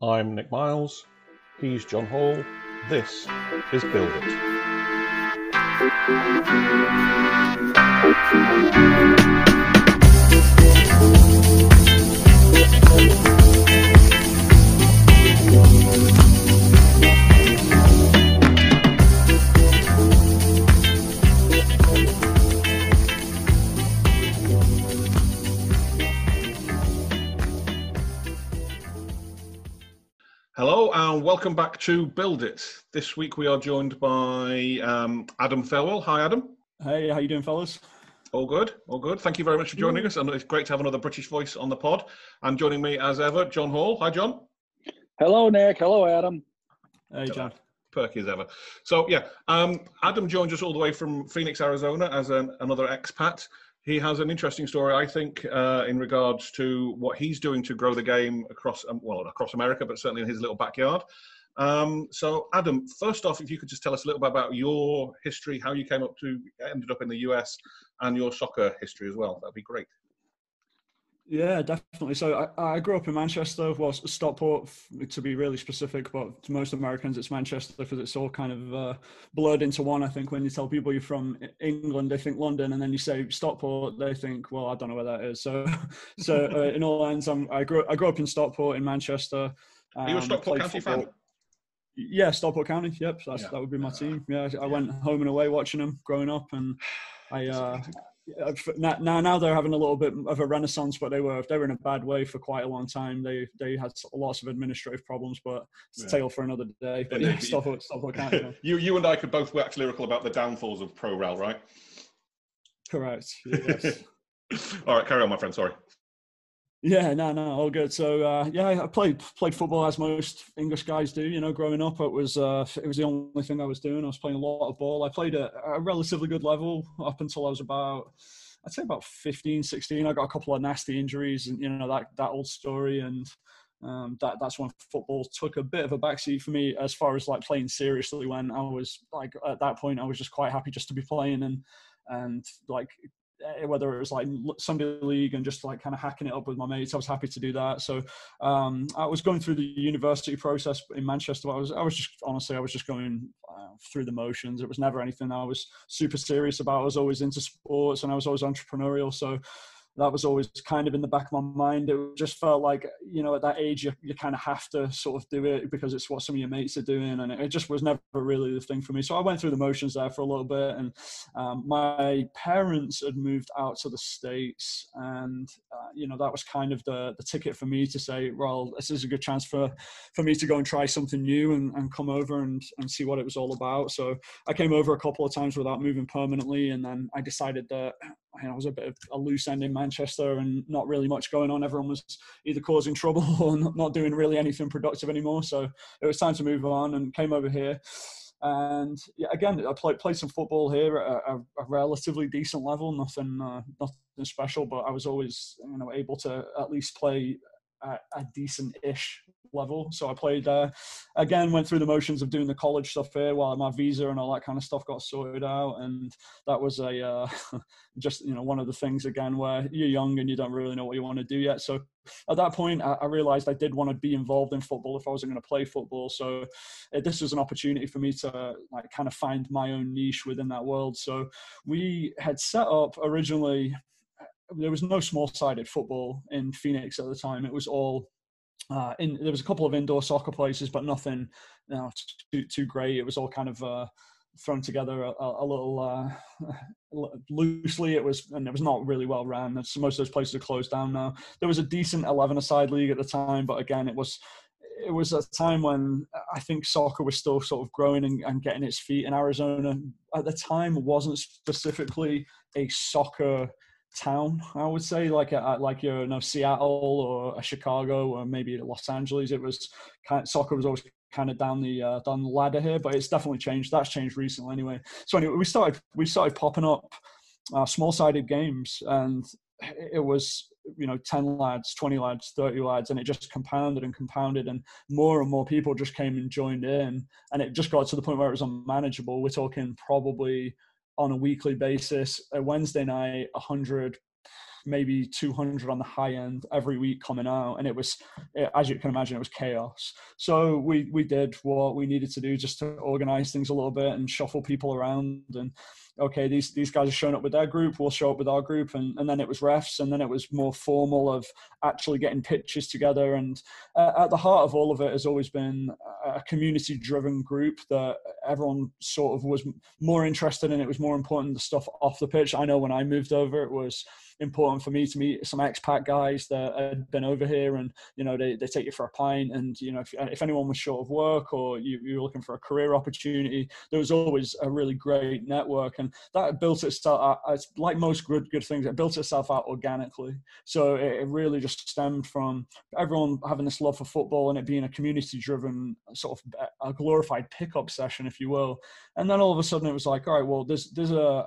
I'm Nick Miles. He's John Hall. This is Build It. And welcome back to Build It. This week we are joined by um, Adam Thelwell. Hi, Adam. Hey, how you doing, fellas? All good, all good. Thank you very much for joining us, and it's great to have another British voice on the pod. And joining me as ever, John Hall. Hi, John. Hello, Nick. Hello, Adam. Hey, John. Perky as ever. So yeah, um, Adam joins us all the way from Phoenix, Arizona, as an, another expat he has an interesting story, I think, uh, in regards to what he's doing to grow the game across, um, well, across America, but certainly in his little backyard. Um, so, Adam, first off, if you could just tell us a little bit about your history, how you came up to ended up in the US, and your soccer history as well, that'd be great. Yeah, definitely. So I, I grew up in Manchester, well, Stockport to be really specific, but to most Americans it's Manchester because it's all kind of uh, blurred into one. I think when you tell people you're from England, they think London, and then you say Stockport, they think, well, I don't know where that is. So, so uh, in all ends, I'm, I grew I grew up in Stockport in Manchester. Um, Are you a um, Stockport County football. fan? Yeah, Stockport County. Yep, yeah. that would be my team. Yeah, I went home and away watching them growing up, and I uh, Uh, now now they're having a little bit of a renaissance, but they were they were in a bad way for quite a long time. They they had lots of administrative problems, but it's a tale for another day. But yeah, stop it, stop it, you you and I could both wax lyrical about the downfalls of pro rel, right? Correct. Yes. All right, carry on, my friend. Sorry. Yeah, no, no, all good. So uh, yeah, I played played football as most English guys do. You know, growing up, it was uh, it was the only thing I was doing. I was playing a lot of ball. I played at a relatively good level up until I was about, I'd say about 15, 16. I got a couple of nasty injuries, and you know that that old story. And um, that that's when football took a bit of a backseat for me as far as like playing seriously. When I was like at that point, I was just quite happy just to be playing and and like whether it was like Sunday league and just like kind of hacking it up with my mates. I was happy to do that. So um, I was going through the university process in Manchester. I was, I was just honestly, I was just going uh, through the motions. It was never anything I was super serious about. I was always into sports and I was always entrepreneurial. So that was always kind of in the back of my mind. It just felt like, you know, at that age, you, you kind of have to sort of do it because it's what some of your mates are doing. And it just was never really the thing for me. So I went through the motions there for a little bit. And um, my parents had moved out to the States. And, uh, you know, that was kind of the, the ticket for me to say, well, this is a good chance for, for me to go and try something new and, and come over and, and see what it was all about. So I came over a couple of times without moving permanently. And then I decided that I was a bit of a loose end in Manchester and not really much going on. Everyone was either causing trouble or not doing really anything productive anymore. So it was time to move on and came over here. And yeah, again, I played played some football here at a, a relatively decent level. Nothing, uh, nothing special, but I was always you know able to at least play a, a decent-ish level. So I played there. Again, went through the motions of doing the college stuff here while my visa and all that kind of stuff got sorted out. And that was a uh, just you know one of the things again where you're young and you don't really know what you want to do yet. So at that point, I, I realized I did want to be involved in football if I wasn't going to play football. So uh, this was an opportunity for me to like kind of find my own niche within that world. So we had set up originally there was no small-sided football in Phoenix at the time. It was all uh, in. There was a couple of indoor soccer places, but nothing, you know, too too great. It was all kind of uh, thrown together a, a little uh, loosely. It was, and it was not really well ran. Most of those places are closed down now. There was a decent eleven-a-side league at the time, but again, it was it was a time when I think soccer was still sort of growing and, and, getting its feet in Arizona. At the time, wasn't specifically a soccer town. I would say like a, like you know Seattle or a Chicago or maybe Los Angeles. It was kind of, soccer was always kind of down the uh, down the ladder here, but it's definitely changed. That's changed recently anyway. So anyway, we started we started popping up uh, small sided games, and it was you know 10 lads 20 lads 30 lads and it just compounded and compounded and more and more people just came and joined in and it just got to the point where it was unmanageable we're talking probably on a weekly basis. A Wednesday night, 100, maybe 200 on the high end every week coming out, and it was, eh, as you can imagine, it was chaos. So we we did what we needed to do just to organize things a little bit and shuffle people around and okay, these these guys are showing up with their group, we'll show up with our group, and, and then it was refs, and then it was more formal of actually getting pitches together. And uh, at the heart of all of it has always been a community-driven group that everyone sort of was more interested in. It was more important the stuff off the pitch. I know when I moved over, it was important for me to meet some expat guys that had been over here and you know they, they take you for a pint and you know if, uh, if anyone was short of work or you, you're looking for a career opportunity there was always a really great network. And that built itself uh, out, like most good good things it built itself out organically. So it, it really just stemmed from everyone having this love for football and it being a community driven uh, sort of a glorified pickup session if you will. And then all of a sudden it was like all right well there's there's a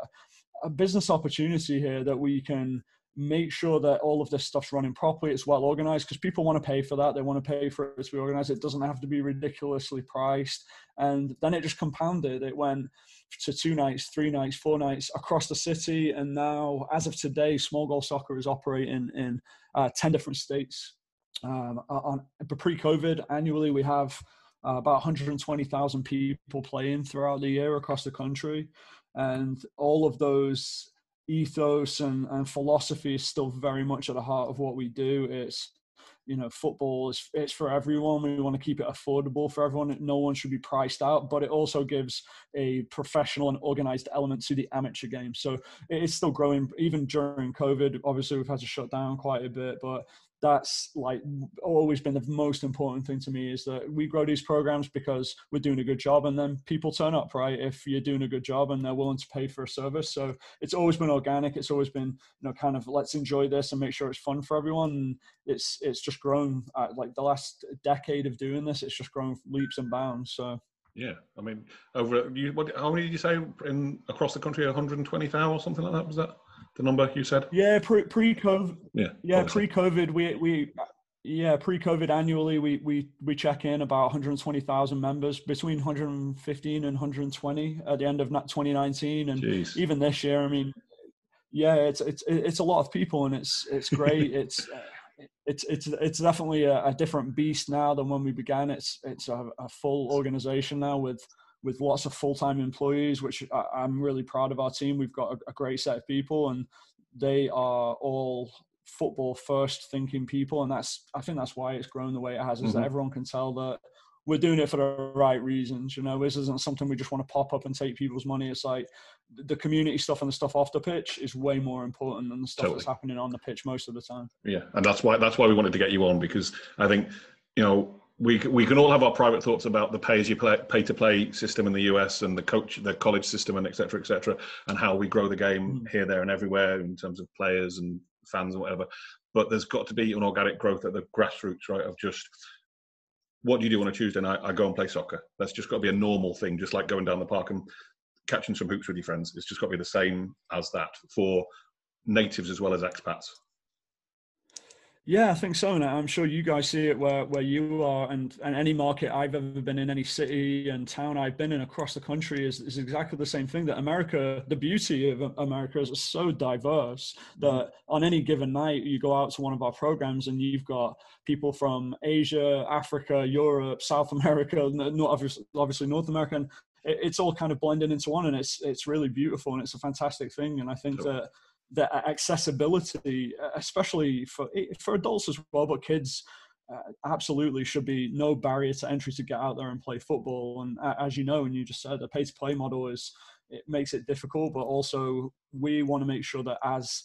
a business opportunity here that we can make sure that all of this stuff's running properly it's well organized because people want to pay for that they want to pay for it to be organized it doesn't have to be ridiculously priced. And then it just compounded it went to two nights three nights four nights across the city and now as of today small goal soccer is operating in uh, 10 different states. Um, on pre-covid annually we have uh, about 120,000 people playing throughout the year across the country and all of those ethos and, and philosophy is still very much at the heart of what we do. It's you know football is it's for everyone. We want to keep it affordable for everyone. No one should be priced out but it also gives a professional and organized element to the amateur game. So it is still growing even during covid. Obviously we've had to shut down quite a bit but that's like always been the most important thing to me is that we grow these programs because we're doing a good job and then people turn up right if you're doing a good job and they're willing to pay for a service so it's always been organic it's always been you know kind of let's enjoy this and make sure it's fun for everyone and it's it's just grown uh, like the last decade of doing this it's just grown leaps and bounds so yeah, I mean, over you, what, how many did you say in across the country? One hundred twenty thousand or something like that. Was that? The number you said? Yeah, pre pre COVID. Yeah, yeah, pre COVID. We we yeah pre COVID annually we we we check in about 120,000 members between 115 and 120 at the end of 2019, and Jeez. even this year. I mean, yeah, it's it's it's a lot of people, and it's it's great. it's it's it's it's definitely a, a, different beast now than when we began. It's it's a, a full organization now with with lots of full-time employees, which I, am really proud of our team. We've got a, a, great set of people, and they are all football first thinking people, and that's I think that's why it's grown the way it has. Is mm-hmm. that everyone can tell that we're doing it for the right reasons. You know, this isn't something we just want to pop up and take people's money. It's like the community stuff and the stuff off the pitch is way more important than the stuff totally. that's happening on the pitch most of the time. Yeah, and that's why that's why we wanted to get you on because I think you know we we can all have our private thoughts about the pay as you play pay to play system in the US and the coach the college system and etc cetera, etc cetera, and how we grow the game mm. here there and everywhere in terms of players and fans and whatever. But there's got to be an organic growth at the grassroots right of just what do you do on a Tuesday night? I go and play soccer. That's just got to be a normal thing just like going down the park and catching some hoops with your friends. It's just got to be the same as that for natives as well as expats yeah, I think so. And I'm sure you guys see it where, where you are and, and any market I've ever been in, any city and town I've been in across the country is, is exactly the same thing that America, the beauty of America is so diverse that mm-hmm. on any given night you go out to one of our programs and you've got people from Asia, Africa, Europe, South America, not obviously, obviously North America. And it's all kind of blending into one and it's, it's really beautiful and it's a fantastic thing. And I think sure. that the accessibility, especially for for adults as well, but kids. Uh, absolutely should be no barrier to entry to get out there and play football. And uh, as you know, and you just said, the pay to play model is it makes it difficult, but also we want to make sure that as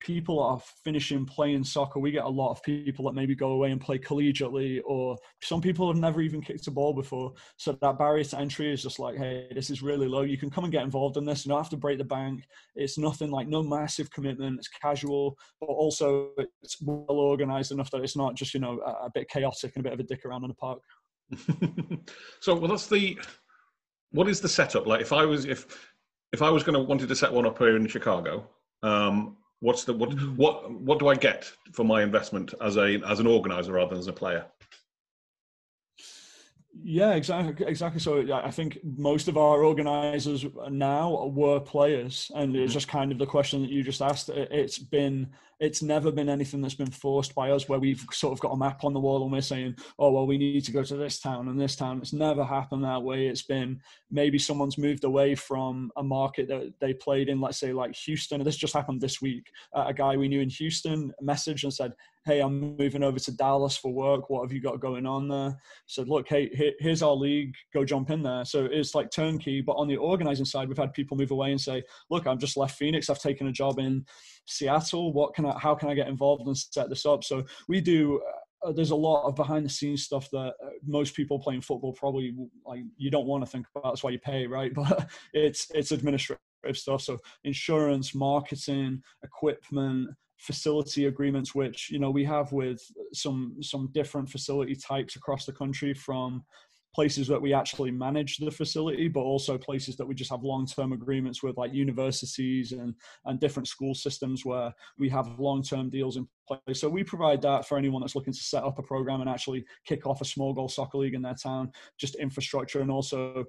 people are finishing playing soccer, we get a lot of people that maybe go away and play collegiately, or some people have never even kicked a ball before. So that barrier to entry is just like, hey, this is really low. You can come and get involved in this. You don't have to break the bank. It's nothing like no massive commitment. It's casual, but also it's well organized enough that it's not just you know a, a bit chaotic and a bit of a dick around in the park. so, well, that's the. What is the setup like? If I was if if I was going to wanted to set one up here in Chicago, um, What's the what mm-hmm. what what do I get for my investment as a as an organizer rather than as a player? Yeah, exactly. Exactly. So I think most of our organizers now were players, and it's mm-hmm. just kind of the question that you just asked. It's been it's never been anything that's been forced by us where we've sort of got a map on the wall and we're saying, oh, well, we need to go to this town and this town. It's never happened that way. It's been maybe someone's moved away from a market that they played in, let's say like Houston. This just happened this week. Uh, a guy we knew in Houston messaged and said, hey, I'm moving over to Dallas for work. What have you got going on there? said, look, hey, here's our league. Go jump in there. So it's like turnkey. But on the organizing side, we've had people move away and say, look, I've just left Phoenix. I've taken a job in Seattle. What can I? How can I get involved and set this up? So we do. Uh, there's a lot of behind the scenes stuff that uh, most people playing football probably like you don't want to think about. That's why you pay, right? But it's it's administrative stuff. So insurance, marketing, equipment, facility agreements, which you know we have with some some different facility types across the country from places that we actually manage the facility, but also places that we just have long-term agreements with, like universities and and different school systems where we have long-term deals in place. So we provide that for anyone that's looking to set up a program and actually kick off a small goal soccer league in their town, just infrastructure and also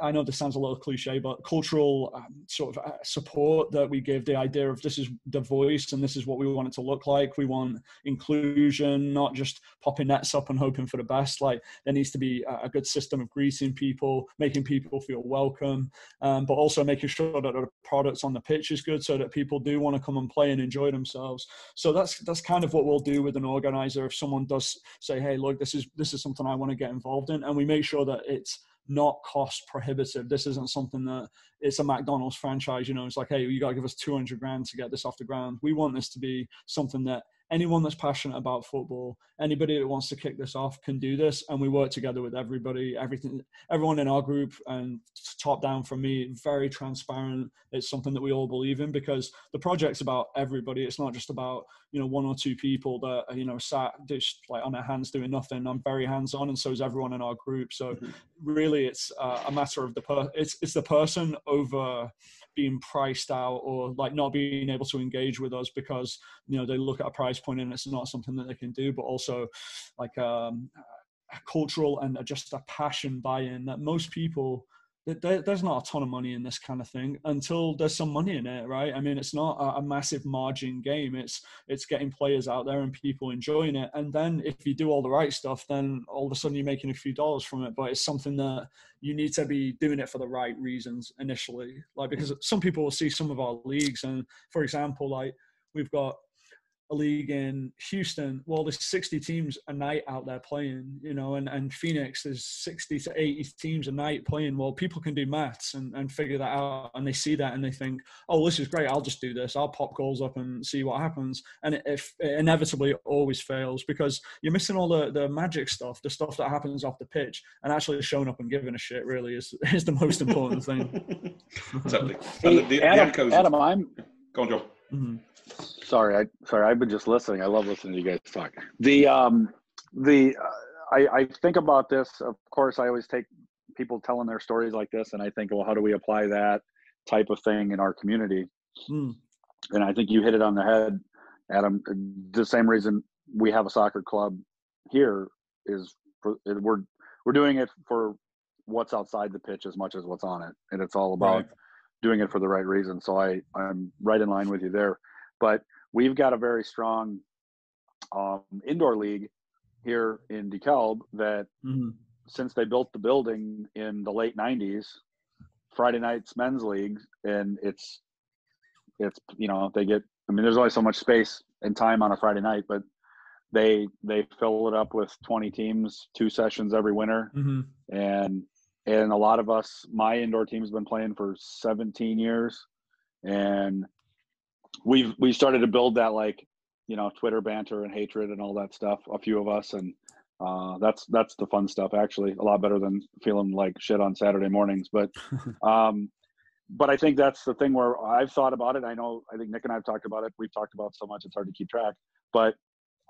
I know this sounds a little cliche, but cultural um, sort of uh, support that we give the idea of this is the voice and this is what we want it to look like. We want inclusion, not just popping nets up and hoping for the best. Like there needs to be a good system of greeting people, making people feel welcome, um, but also making sure that the products on the pitch is good so that people do want to come and play and enjoy themselves. So that's that's kind of what we'll do with an organizer. If someone does say, "Hey, look, this is this is something I want to get involved in," and we make sure that it's not cost prohibitive. This isn't something that it's a McDonald's franchise. You know, it's like, hey, you got to give us 200 grand to get this off the ground. We want this to be something that anyone that's passionate about football, anybody that wants to kick this off can do this. And we work together with everybody, everything, everyone in our group and top down from me, very transparent. It's something that we all believe in because the project's about everybody. It's not just about, you know, one or two people that, you know, sat just like on their hands doing nothing. I'm very hands on and so is everyone in our group. So mm-hmm. really it's uh, a matter of the, per- it's, it's the person over, being priced out or like not being able to engage with us because you know they look at a price point and it's not something that they can do but also like um, a cultural and just a passion buy-in that most people there's not a ton of money in this kind of thing until there's some money in it right? I mean it's not a, massive margin game. It's it's getting players out there and people enjoying it. And then if you do all the right stuff then all of a sudden you're making a few dollars from it but it's something that you need to be doing it for the right reasons initially. Like because some people will see some of our leagues and for example like we've got a league in Houston, well, there's 60 teams a night out there playing, you know, and, and Phoenix, there's 60 to 80 teams a night playing. Well, people can do maths and, and figure that out. And they see that and they think, oh, this is great. I'll just do this. I'll pop goals up and see what happens. And if it inevitably it always fails because you're missing all the, the magic stuff, the stuff that happens off the pitch and actually showing up and giving a shit really is, is the most important thing. totally. Hey, the, the, Adam, the Adam, I'm. Go on, Joe. Mm-hmm sorry, I sorry, I've been just listening. I love listening to you guys talk. The um the uh, I I think about this. Of course, I always take people telling their stories like this, and I think, well, how do we apply that type of thing in our community? Mm. And I think you hit it on the head, Adam. The same reason we have a soccer club here is for, we're we're doing it for what's outside the pitch as much as what's on it, and it's all about right. Doing it for the right reason. So I I'm right in line with you there. But we've got a very strong um, indoor league here in DeKalb that mm-hmm. since they built the building in the late 90s, Friday nights men's league, and it's it's you know they get I mean there's only so much space and time on a Friday night, but they they fill it up with 20 teams, two sessions every winter, mm-hmm. and and a lot of us, my indoor team's been playing for 17 years, and we've we started to build that like you know Twitter banter and hatred and all that stuff. A few of us, and uh, that's that's the fun stuff. Actually, a lot better than feeling like shit on Saturday mornings. But um, but I think that's the thing where I've thought about it. I know I think Nick and I've talked about it. We've talked about so much it's hard to keep track. But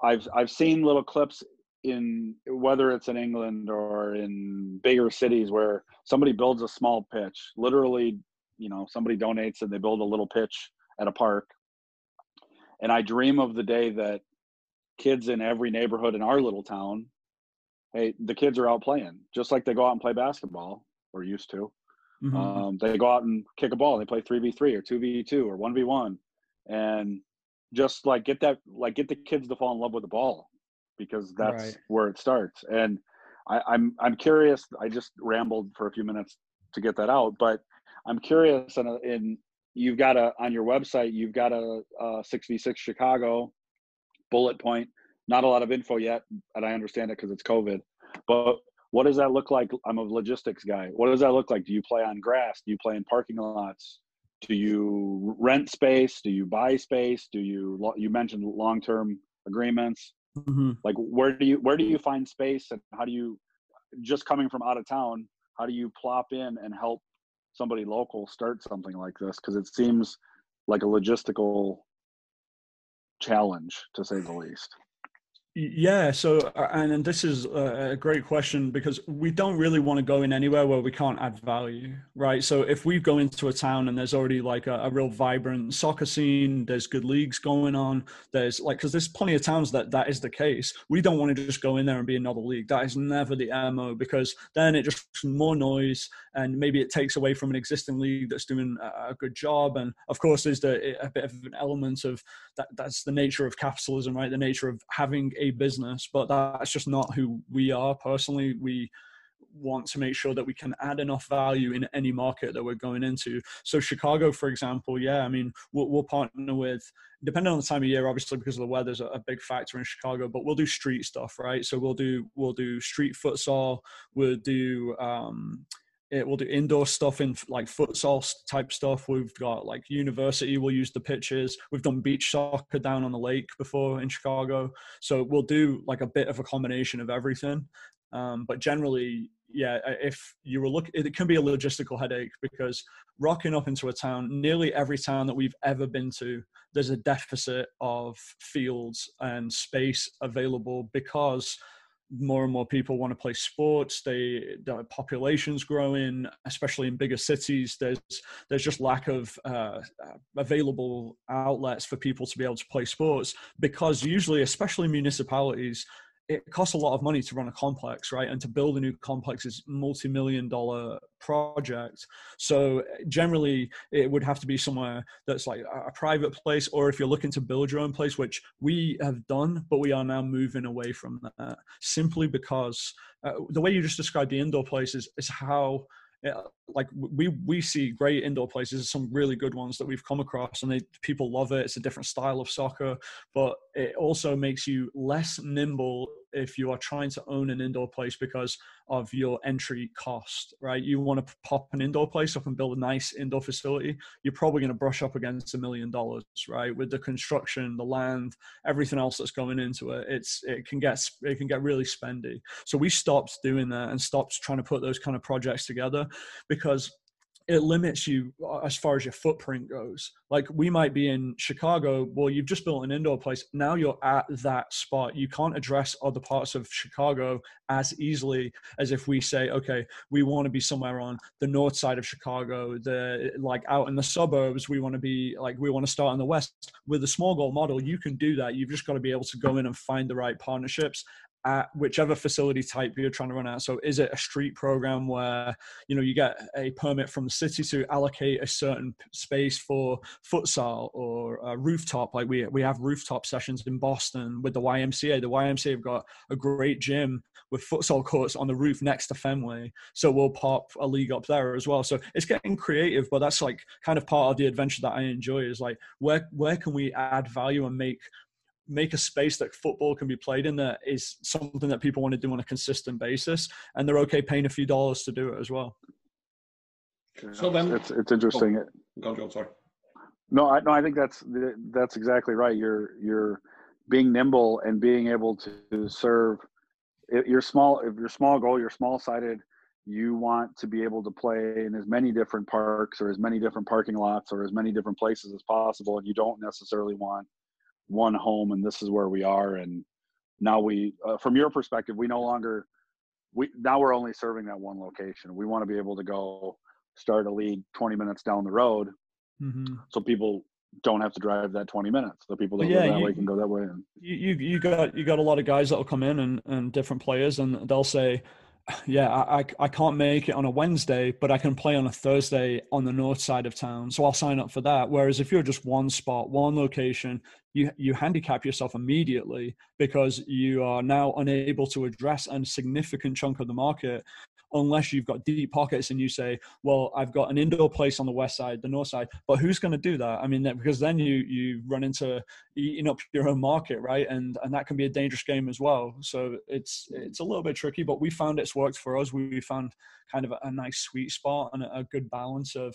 I've I've seen little clips in whether it's in England or in bigger cities where somebody builds a small pitch. Literally, you know, somebody donates and they build a little pitch at a park and I dream of the day that kids in every neighborhood in our little town hey, the kids are out playing, just like they go out and play basketball or used to. Mm-hmm. Um, they go out and kick a ball. And they play three v three or two v two or one v one, and just like get that, like get the kids to fall in love with the ball, because that's right. where it starts. And I, I'm I'm curious. I just rambled for a few minutes to get that out, but I'm curious. And in you've got a on your website, you've got a six v six Chicago bullet point not a lot of info yet, and I understand it because it's COVID. But what does that look like? I'm a logistics guy. What does that look like? Do you play on grass? Do you play in parking lots? Do you rent space? Do you buy space? Do you you mentioned long term agreements? Mm-hmm. Like where do you where do you find space and how do you just coming from out of town? How do you plop in and help somebody local start something like this? Because it seems like a logistical challenge to say the least. Yeah, so uh, and, and this is a great question because we don't really want to go in anywhere where we can't add value, right? So if we go into a town and there's already like a, a real vibrant soccer scene, there's good leagues going on, there's like because there's plenty of towns that that is the case. We don't want to just go in there and be another league. That is never the mo because then it just more noise and maybe it takes away from an existing league that's doing a good job. And of course, there's the, a bit of an element of that. That's the nature of capitalism, right? The nature of having business, but that's just not who we are personally. We want to make sure that we can add enough value in any market that we're going into. So Chicago, for example, yeah, I mean, we'll, we'll partner with, depending on the time of year, obviously because of the weather's a, a big factor in Chicago, but we'll do street stuff, right? So we'll do we'll do street futsal, we'll do um, it, we'll do indoor stuff in like futsal type stuff. We've got like university. We'll use the pitches. We've done beach soccer down on the lake before in Chicago. So we'll do like a bit of a combination of everything. Um, but generally, yeah, if you were looking, it can be a logistical headache because rocking up into a town, nearly every town that we've ever been to, there's a deficit of fields and space available because more and more people want to play sports they the population's growing especially in bigger cities there's there's just lack of uh, available outlets for people to be able to play sports because usually especially municipalities it costs a lot of money to run a complex, right? And to build a new complex is multi-million dollar project. So generally, it would have to be somewhere that's like a private place, or if you're looking to build your own place, which we have done, but we are now moving away from that simply because uh, the way you just described the indoor places is how like we we see great indoor places some really good ones that we've come across and they people love it it's a different style of soccer but it also makes you less nimble if you are trying to own an indoor place because of your entry cost, right? You want to pop an indoor place up and build a nice indoor facility, you're probably going to brush up against a million dollars, right? With the construction, the land, everything else that's going into it, it's it can get it can get really spendy. So we stopped doing that and stopped trying to put those kind of projects together because it limits you uh, as far as your footprint goes. Like we might be in Chicago, well, you've just built an indoor place. Now you're at that spot. You can't address other parts of Chicago as easily as if we say, okay, we want to be somewhere on the north side of Chicago, the like out in the suburbs. We want to be like we want to start in the west. With the small goal model, you can do that. You've just got to be able to go in and find the right partnerships at whichever facility type you're trying to run at. So is it a street program where you know you get a permit from the city to allocate a certain space for futsal or a rooftop? Like we we have rooftop sessions in Boston with the YMCA. The YMCA have got a great gym with futsal courts on the roof next to Fenway. So we'll pop a league up there as well. So it's getting creative, but that's like kind of part of the adventure that I enjoy is like where where can we add value and make make a space that football can be played in that is something that people want to do on a consistent basis and they're okay paying a few dollars to do it as well. So then it's, it's interesting. Oh, go Joe, sorry. No i no i think that's that's exactly right. You're you're being nimble and being able to serve. Your small if your small goal you're small sided you want to be able to play in as many different parks or as many different parking lots or as many different places as possible and you don't necessarily want one home and this is where we are and now we uh, from your perspective we no longer we now we're only serving that one location we want to be able to go start a league 20 minutes down the road mm-hmm. so people don't have to drive that 20 minutes. The people that yeah, go that you, way can go that way. And you, you got you got a lot of guys that will come in and, and different players, and they'll say, "Yeah, I, I can't make it on a Wednesday, but I can play on a Thursday on the north side of town, so I'll sign up for that." Whereas if you're just one spot, one location, you you handicap yourself immediately because you are now unable to address a significant chunk of the market unless you've got deep pockets and you say, well, I've got an indoor place on the west side, the north side, but who's going to do that? I mean, because then you you run into eating up your own market, right? And and that can be a dangerous game as well. So it's it's a little bit tricky, but we found it's worked for us. We found kind of a, a nice sweet spot and a, a good balance of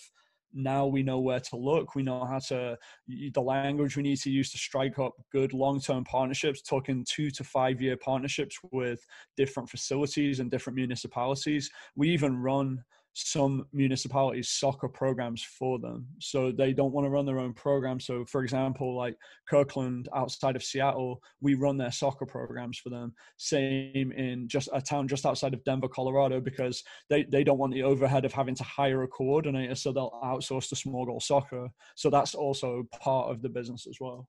now we know where to look. We know how to, the language we need to use to strike up good long term partnerships, talking two to five year partnerships with different facilities and different municipalities. We even run some municipalities soccer programs for them. So they don't want to run their own program. So for example like kirkland outside of seattle we run their soccer programs for them. Same in just a town just outside of denver colorado because they, they don't want the overhead of having to hire a coordinator so they'll outsource to small goal soccer. So that's also part of the business as well.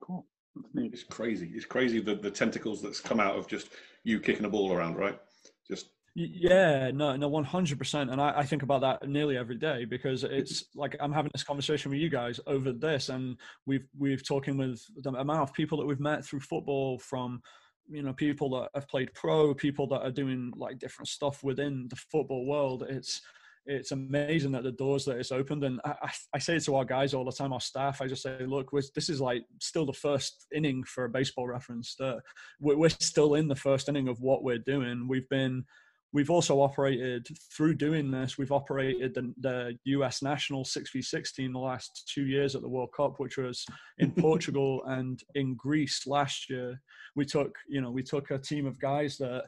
Cool. It's crazy. It's crazy the, the tentacles that's come out of just you kicking a ball around right? Just yeah, no, no, one hundred percent, and I, I, think about that nearly every day because it's like I'm having this conversation with you guys over this, and we've we've talking with the amount of people that we've met through football, from you know people that have played pro, people that are doing like different stuff within the football world. It's it's amazing that the doors that it's opened, and I, I say it to our guys all the time, our staff. I just say, look, this is like still the first inning for a baseball reference. That we're, we're still in the first inning of what we're doing. We've been we've also operated through doing this we've operated the, the, us national 6v16 the last two years at the world cup which was in portugal and in greece last year we took you know we took a team of guys that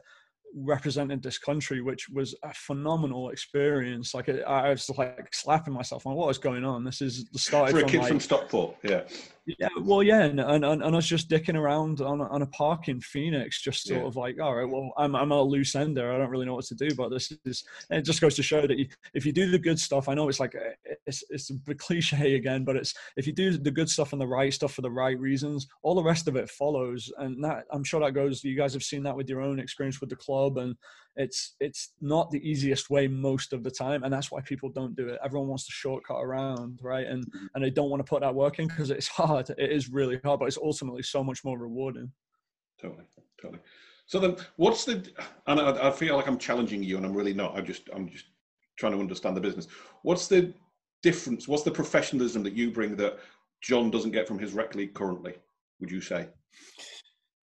represented this country, which was a phenomenal experience. Like I was like slapping myself on what was going on. This is the start for a kid like, from Stockport, yeah. Yeah, well, yeah, and, and, and I was just dicking around on, on a park in Phoenix, just sort yeah. of like, all right, well, I'm, I'm a loose ender. I don't really know what to do, but this is, it just goes to show that you, if you do the good stuff, I know it's like, eh, it's, it's a cliche again, but it's, if you do the good stuff and the right stuff for the right reasons, all the rest of it follows. And that, I'm sure that goes, you guys have seen that with your own experience with the club and it's it's not the easiest way most of the time and that's why people don't do it. Everyone wants to shortcut around right? And mm-hmm. and they don't want to put that work in because it's hard. It is really hard but it's ultimately so much more rewarding. Totally totally. So then what's the and I, I feel like i'm challenging you and i'm really not. I'm just i'm just trying to understand the business. What's the difference what's the professionalism that you bring that john doesn't get from his rec league currently would you say?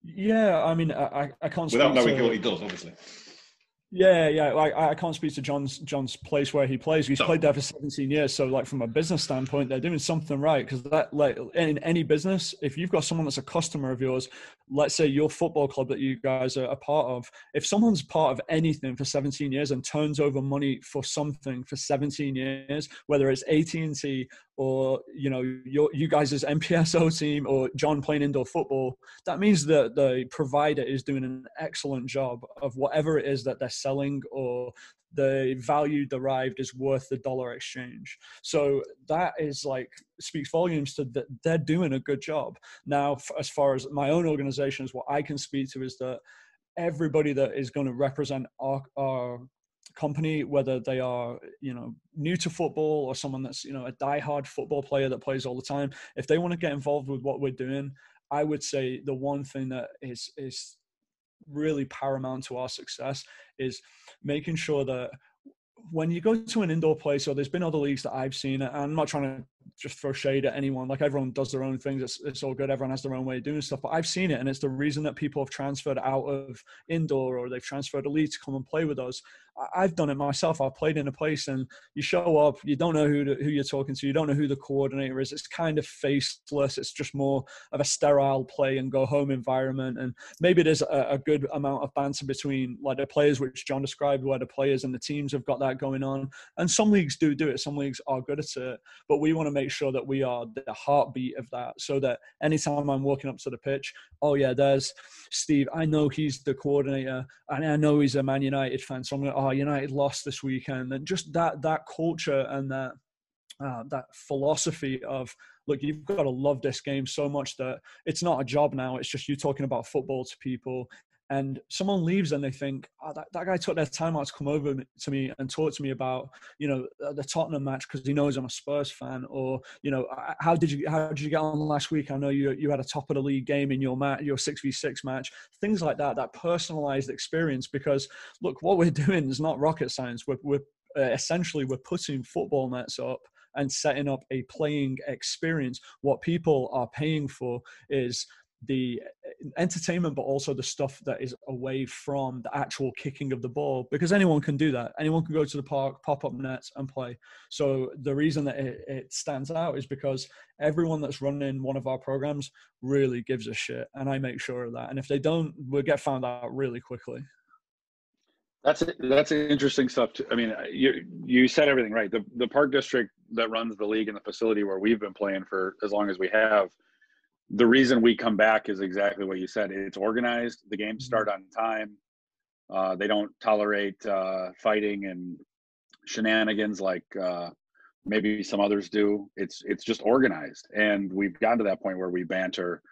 Yeah i mean i i can't say without knowing to, what he does obviously yeah, yeah. Like I can't speak to John's John's place where he plays. He's played there for 17 years. So, like from a business standpoint, they're doing something right. Because that, like in any business, if you've got someone that's a customer of yours, let's say your football club that you guys are a part of, if someone's part of anything for 17 years and turns over money for something for 17 years, whether it's AT and T or you know your you guys' as MPSO team or John playing indoor football, that means that the provider is doing an excellent job of whatever it is that they're selling or the value derived is worth the dollar exchange. So that is like speaks volumes to that they're doing a good job. Now, as far as my own organization is, what I can speak to is that everybody that is going to represent our, our company, whether they are you know new to football or someone that's you know a diehard football player that plays all the time, if they want to get involved with what we're doing, I would say the one thing that is is really paramount to our success is making sure that when you go to an indoor place, or there's been other leagues that I've seen, and I'm not trying to just throw shade at anyone. Like everyone does their own things. It's, it's all good. Everyone has their own way of doing stuff. But I've seen it, and it's the reason that people have transferred out of indoor or they've transferred elite to come and play with us. I've done it myself. I've played in a place and you show up, you don't know who, to, who you're talking to, you don't know who the coordinator is. It's kind of faceless. It's just more of a sterile play and go home environment. And maybe there's a, a good amount of banter between like the players, which John described, where the players and the teams have got that going on. And some leagues do do it. Some leagues are good at it. But we want to make sure that we are the heartbeat of that so that anytime I'm walking up to the pitch, oh yeah, there's Steve. I know he's the coordinator and I know he's a Man United fan. So I'm going to, oh, United lost this weekend, and just that that culture and that uh, that philosophy of look you've got to love this game so much that it's not a job now it's just you talking about football to people and someone leaves and they think oh, that, that guy took their time out to come over to me and talk to me about you know the Tottenham match because he knows I'm a Spurs fan or you know how did you how did you get on last week? I know you you had a top of the league game in your match your 6v6 match. Things like that that personalized experience because look what we're doing is not rocket science. We're, we're uh, essentially we're putting football nets up and setting up a playing experience. What people are paying for is the uh, entertainment, but also the stuff that is away from the actual kicking of the ball, because anyone can do that. Anyone can go to the park, pop up nets, and play. So the reason that it, it stands out is because everyone that's running one of our programs really gives a shit, and I make sure of that. And if they don't, we'll get found out really quickly. That's that's interesting stuff. Too. I mean, you you said everything right. The the park district that runs the league and the facility where we've been playing for as long as we have. The reason we come back is exactly what you said. It's organized. The games start on time. Uh, they don't tolerate uh, fighting and shenanigans like uh, maybe some others do. It's it's just organized, and we've gotten to that point where we banter.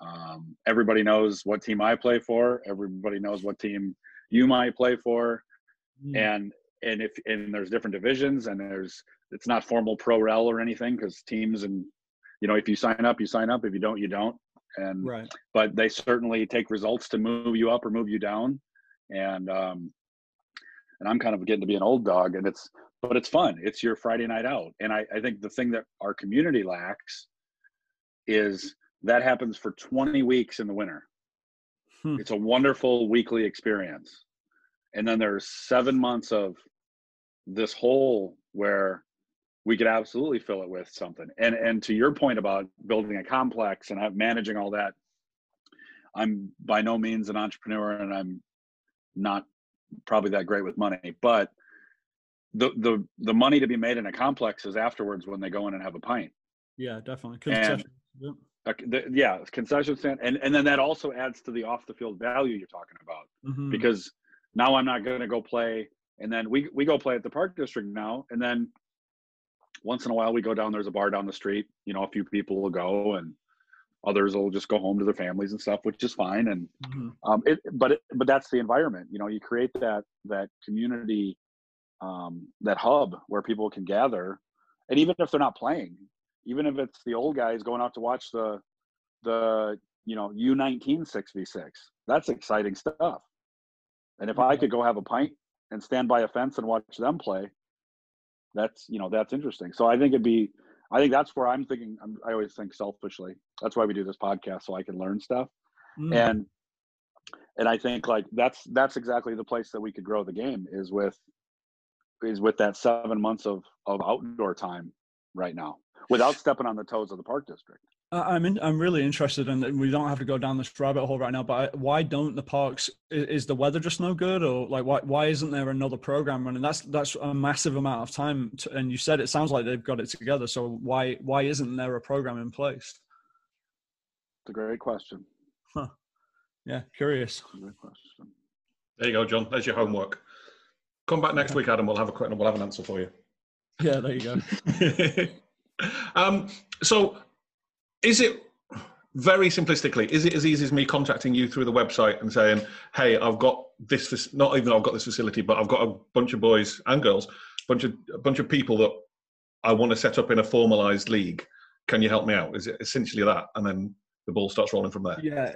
Um, everybody knows what team I play for. Everybody knows what team you might play for mm. and and if and there's different divisions and there's it's not formal pro rel or anything because teams and you know if you sign up you sign up. If you don't you don't. And right. but they certainly take results to move you up or move you down. And um and i'm kind of getting to be an old dog and it's but it's fun. It's your friday night out. And i i think the thing that our community lacks is that happens for 20 weeks in the winter. Hmm. It's a wonderful weekly experience. And then there's seven months of this hole where we could absolutely fill it with something. And and to your point about building a complex and managing all that, I'm by no means an entrepreneur and I'm not probably that great with money, but the the the money to be made in a complex is afterwards when they go in and have a pint. Yeah, definitely. And, uh, the, yeah, concession stand, and and then that also adds to the off the field value you're talking about mm-hmm. because now I'm not going to go play, and then we we go play at the park district now, and then once in a while we go down. There's a bar down the street. You know, a few people will go, and others will just go home to their families and stuff, which is fine. And mm-hmm. um, it, but it, but that's the environment. You know, you create that that community, um, that hub where people can gather, and even if they're not playing, even if it's the old guys going out to watch the the you know U19 6v6. That's exciting stuff. And if I could go have a pint and stand by a fence and watch them play, that's you know that's interesting. So I think it'd be I think that's where I'm thinking. I'm, i always think selfishly. That's why we do this podcast so I can learn stuff. Mm. And and I think like that's that's exactly the place that we could grow the game is with is with that seven months of of outdoor time right now without stepping on the toes of the park district. I'm in, I'm really interested in. We don't have to go down this rabbit hole right now, but why don't the parks? Is the weather just no good, or like why why isn't there another program running? That's that's a massive amount of time. To, and you said it sounds like they've got it together. So why why isn't there a program in place? It's a great question. Huh. Yeah, curious. Great question. There you go, John. There's your homework. Come back next week, Adam. We'll have a quick, we'll have an answer for you. Yeah, there you go. um, so, is it very simplistically? Is it as easy as me contacting you through the website and saying, "Hey, I've got this. Not even I've got this facility, but I've got a bunch of boys and girls, a bunch of a bunch of people that I want to set up in a formalized league. Can you help me out?" Is it essentially that, and then the ball starts rolling from there? Yeah,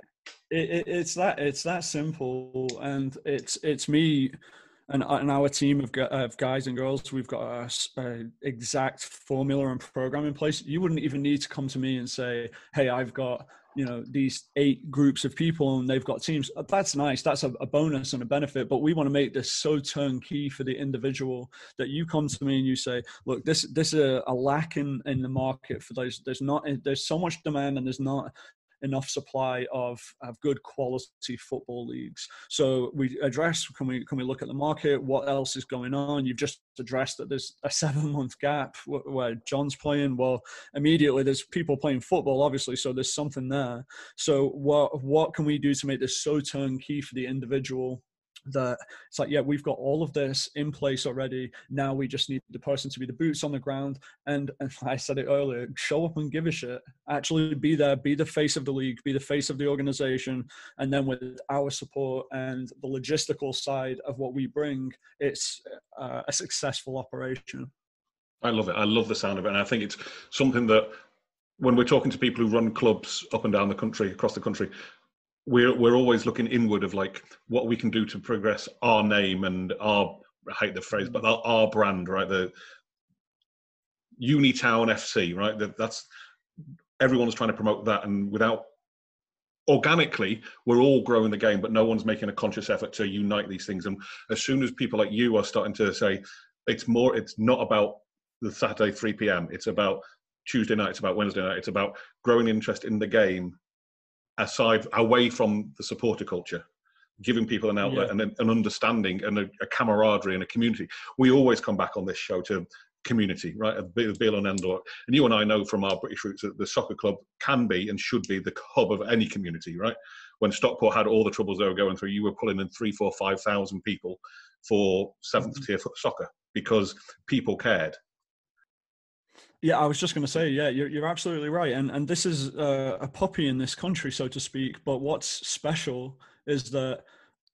it, it, it's that. It's that simple, and it's it's me and, uh, and our team of, of guys and girls, we've got a, a, exact formula and program in place. You wouldn't even need to come to me and say, "Hey, I've got you know these eight groups of people and they've got teams." Uh, that's nice. That's a, a bonus and a benefit. But we want to make this so turnkey for the individual that you come to me and you say, "Look, this this is a, a lack in in the market for those. There's not eh, there's so much demand and there's not enough supply of, of good quality football leagues. So we address can we can we look at the market? What else is going on? You've just addressed that there's a seven month gap where John's playing. Well, immediately there's people playing football, obviously, so there's something there. So what what can we do to make this so turnkey for the individual? That it's like yeah we've got all of this in place already. Now we just need the person to be the boots on the ground. And and i said it earlier show up and give a shit. Actually be there be the face of the league be the face of the organization. And then with our support and the logistical side of what we bring it's uh, a successful operation. I love it. I love the sound of it. And i think it's something that when we're talking to people who run clubs up and down the country across the country we're we're always looking inward of like what we can do to progress our name and our I hate the phrase, but our, our brand, right? The Unitown FC, right? That, that's everyone's trying to promote that, and without organically, we're all growing the game, but no one's making a conscious effort to unite these things. And as soon as people like you are starting to say, it's more, it's not about the Saturday 3 p.m. It's about Tuesday night. It's about Wednesday night. It's about growing interest in the game aside away from the supporter culture giving people an outlet yeah. and an understanding and a, a, camaraderie and a community. We always come back on this show to community right? A bill and endor. And you and i know from our british roots that the soccer club can be and should be the hub of any community right? When stockport had all the troubles they were going through you were pulling in three four five thousand people for seventh mm-hmm. tier soccer because people cared yeah, I was just going to say, yeah, you're, you're absolutely right. And, and this is uh, a puppy in this country, so to speak. But what's special is that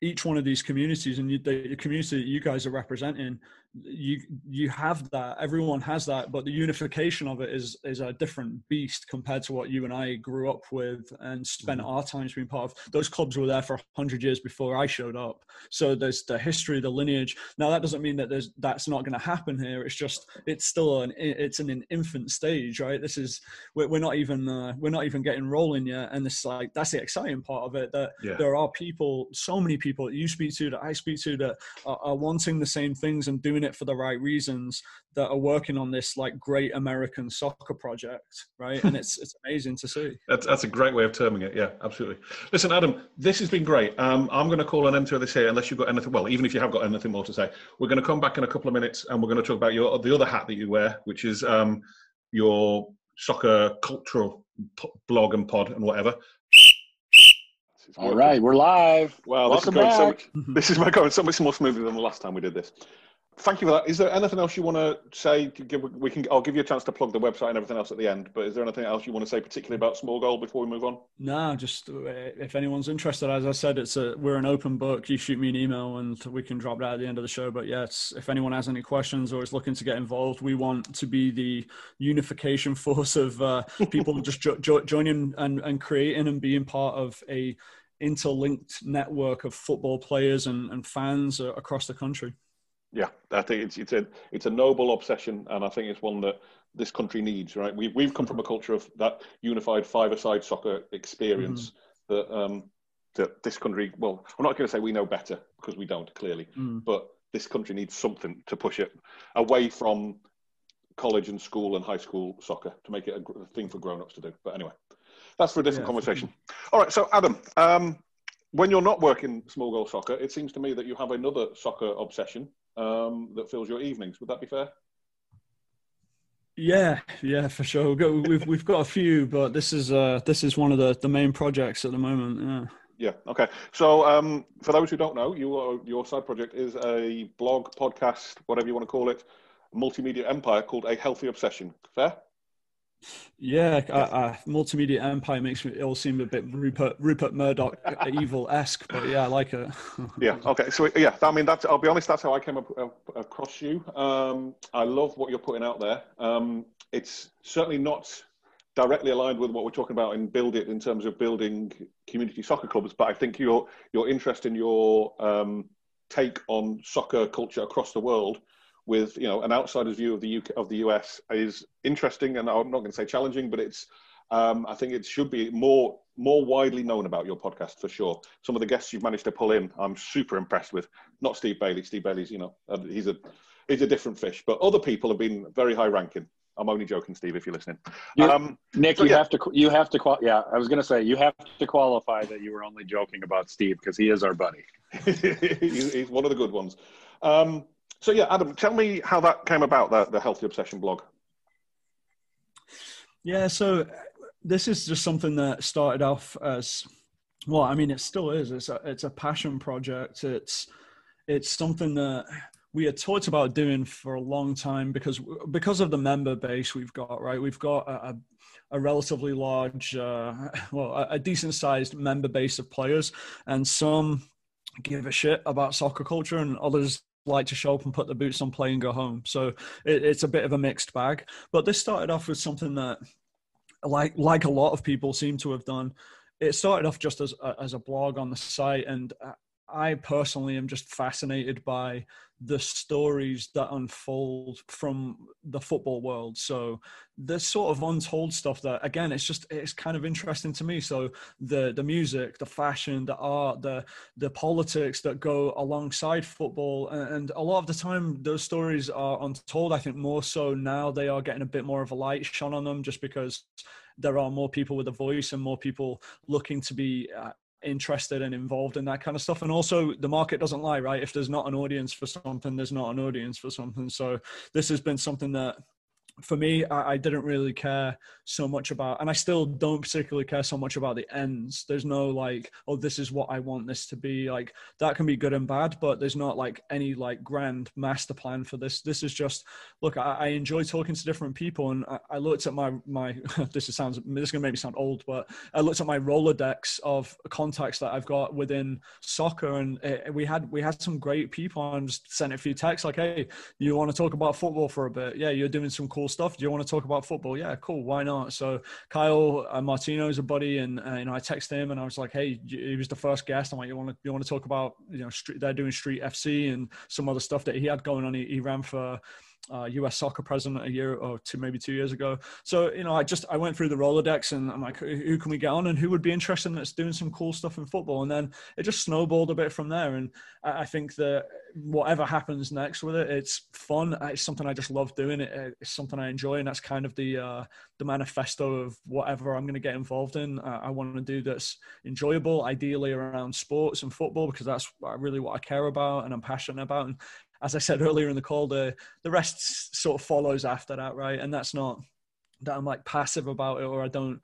each one of these communities and you, the community that you guys are representing you you have that everyone has that but the unification of it is is a different beast compared to what you and I grew up with and spent mm-hmm. our times being part of. Those clubs were there for 100 years before I showed up. So there's the history the lineage. Now that doesn't mean that there's that's not going to happen here. It's just it's still an it's in an infant stage right? This is we're, we're not even uh, we're not even getting rolling yet. And it's like that's the exciting part of it that yeah. there are people so many people that you speak to that I speak to that are, are wanting the same things and doing doing it for the right reasons that are working on this like great American soccer project, right? And it's it's amazing to see. That's that's a great way of terming it. Yeah, absolutely. Listen, Adam, this has been great. Um, I'm going to call an end to this here, unless you've got anything. Well, even if you have got anything more to say, we're going to come back in a couple of minutes, and we're going to talk about your the other hat that you wear, which is um, your soccer cultural blog and pod and whatever. All right, we're live. Well, this is, going so, this is my going so much more smoothly than the last time we did this thank you for that. Is there anything else you want to say? Give, we can. I'll give you a chance to plug the website and everything else at the end. But is there anything else you want to say, particularly about Small Goal, before we move on? No, just uh, if anyone's interested, as I said, it's a we're an open book. You shoot me an email and we can drop that at the end of the show. But yes, if anyone has any questions or is looking to get involved, we want to be the unification force of uh, people just jo- jo- joining and, and creating and being part of a interlinked network of football players and, and fans uh, across the country. Yeah, I think it's it's a it's a noble obsession, and I think it's one that this country needs. Right, we've we've come from a culture of that unified five-a-side soccer experience mm-hmm. that um that this country. Well, I'm not going to say we know better because we don't clearly, mm. but this country needs something to push it away from college and school and high school soccer to make it a thing for grown-ups to do. But anyway, that's for a different yeah, conversation. All right, so Adam, um, when you're not working small goal soccer, it seems to me that you have another soccer obsession um, that fills your evenings. Would that be fair? Yeah, yeah, for sure. We've we've got a few, but this is uh this is one of the the main projects at the moment. Yeah. Yeah. Okay. So, um, for those who don't know, you your side project is a blog, podcast, whatever you want to call it, multimedia empire called A Healthy Obsession. Fair. Yeah, uh, uh, multimedia empire makes it all seem a bit Rupert Rupert Murdoch evil esque, but yeah, I like it. yeah. Okay. So yeah, I mean, that's. I'll be honest. That's how I came up, uh, across you. Um, I love what you're putting out there. Um, it's certainly not directly aligned with what we're talking about in build it in terms of building community soccer clubs, but I think your your interest in your um, take on soccer culture across the world with you know an outsider's view of the UK of the US is interesting, and I'm not going to say challenging, but it's um, I think it should be more more widely known about your podcast for sure. Some of the guests you've managed to pull in, I'm super impressed with. Not Steve Bailey. Steve Bailey's you know uh, he's a he's a different fish, but other people have been very high ranking. I'm only joking, Steve, if you're listening. Um, Nick, so, you yeah. have to, you have to, qual- yeah, I was going to say, you have to qualify that you were only joking about Steve because he is our buddy. he's one of the good ones. Um, so yeah, Adam, tell me how that came about, the, the Healthy Obsession blog. Yeah, so this is just something that started off as well. I mean, it still is. It's a it's a passion project. It's it's something that we had talked about doing for a long time because because of the member base we've got right we've got a, a relatively large uh, well a, a decent sized member base of players and some give a shit about soccer culture and others like to show up and put the boots on play and go home. So it, it's a bit of a mixed bag. But this started off with something that like like a lot of people seem to have done. It started off just as a, as a blog on the site and uh, I personally am just fascinated by the stories that unfold from the football world. So this sort of untold stuff that again it's just it's kind of interesting to me. So the the music, the fashion, the art, the the politics that go alongside football and a lot of the time those stories are untold. I think more so now they are getting a bit more of a light shone on them just because there are more people with a voice and more people looking to be uh, interested and involved in that kind of stuff. And also the market doesn't lie right? If there's not an audience for something there's not an audience for something. So this has been something that for me, I, I, didn't really care so much about, and I still don't particularly care so much about the ends. There's no like, oh, this is what I want this to be. Like that can be good and bad, but there's not like any like grand master plan for this. This is just, look, I, I enjoy talking to different people, and I, I looked at my my. this is sounds this is gonna make me sound old, but I looked at my Rolodex of contacts that I've got within soccer, and it, we had we had some great people. And just sent a few texts like, hey, you want to talk about football for a bit? Yeah, you're doing some cool stuff. Do you want to talk about football? Yeah, cool. Why not? So Kyle uh, Martino is a buddy, and uh, you know I texted him and I was like, hey, he was the first guest. I'm like, you want to you want to talk about you know street, they're doing Street FC and some other stuff that he had going on. He, he ran for uh, U.S. soccer president a year or two, maybe two years ago. So you know, I just I went through the Rolodex and I'm like, who can we get on and who would be interested in that's doing some cool stuff in football? And then it just snowballed a bit from there. And I think that whatever happens next with it, it's fun. It's something I just love doing. It, it's something I enjoy, and that's kind of the uh, the manifesto of whatever I'm going to get involved in. Uh, I want to do that's enjoyable, ideally around sports and football, because that's really what I care about and I'm passionate about. And as I said earlier in the call, the the rest sort of follows after that, right? And that's not that I'm like passive about it or I don't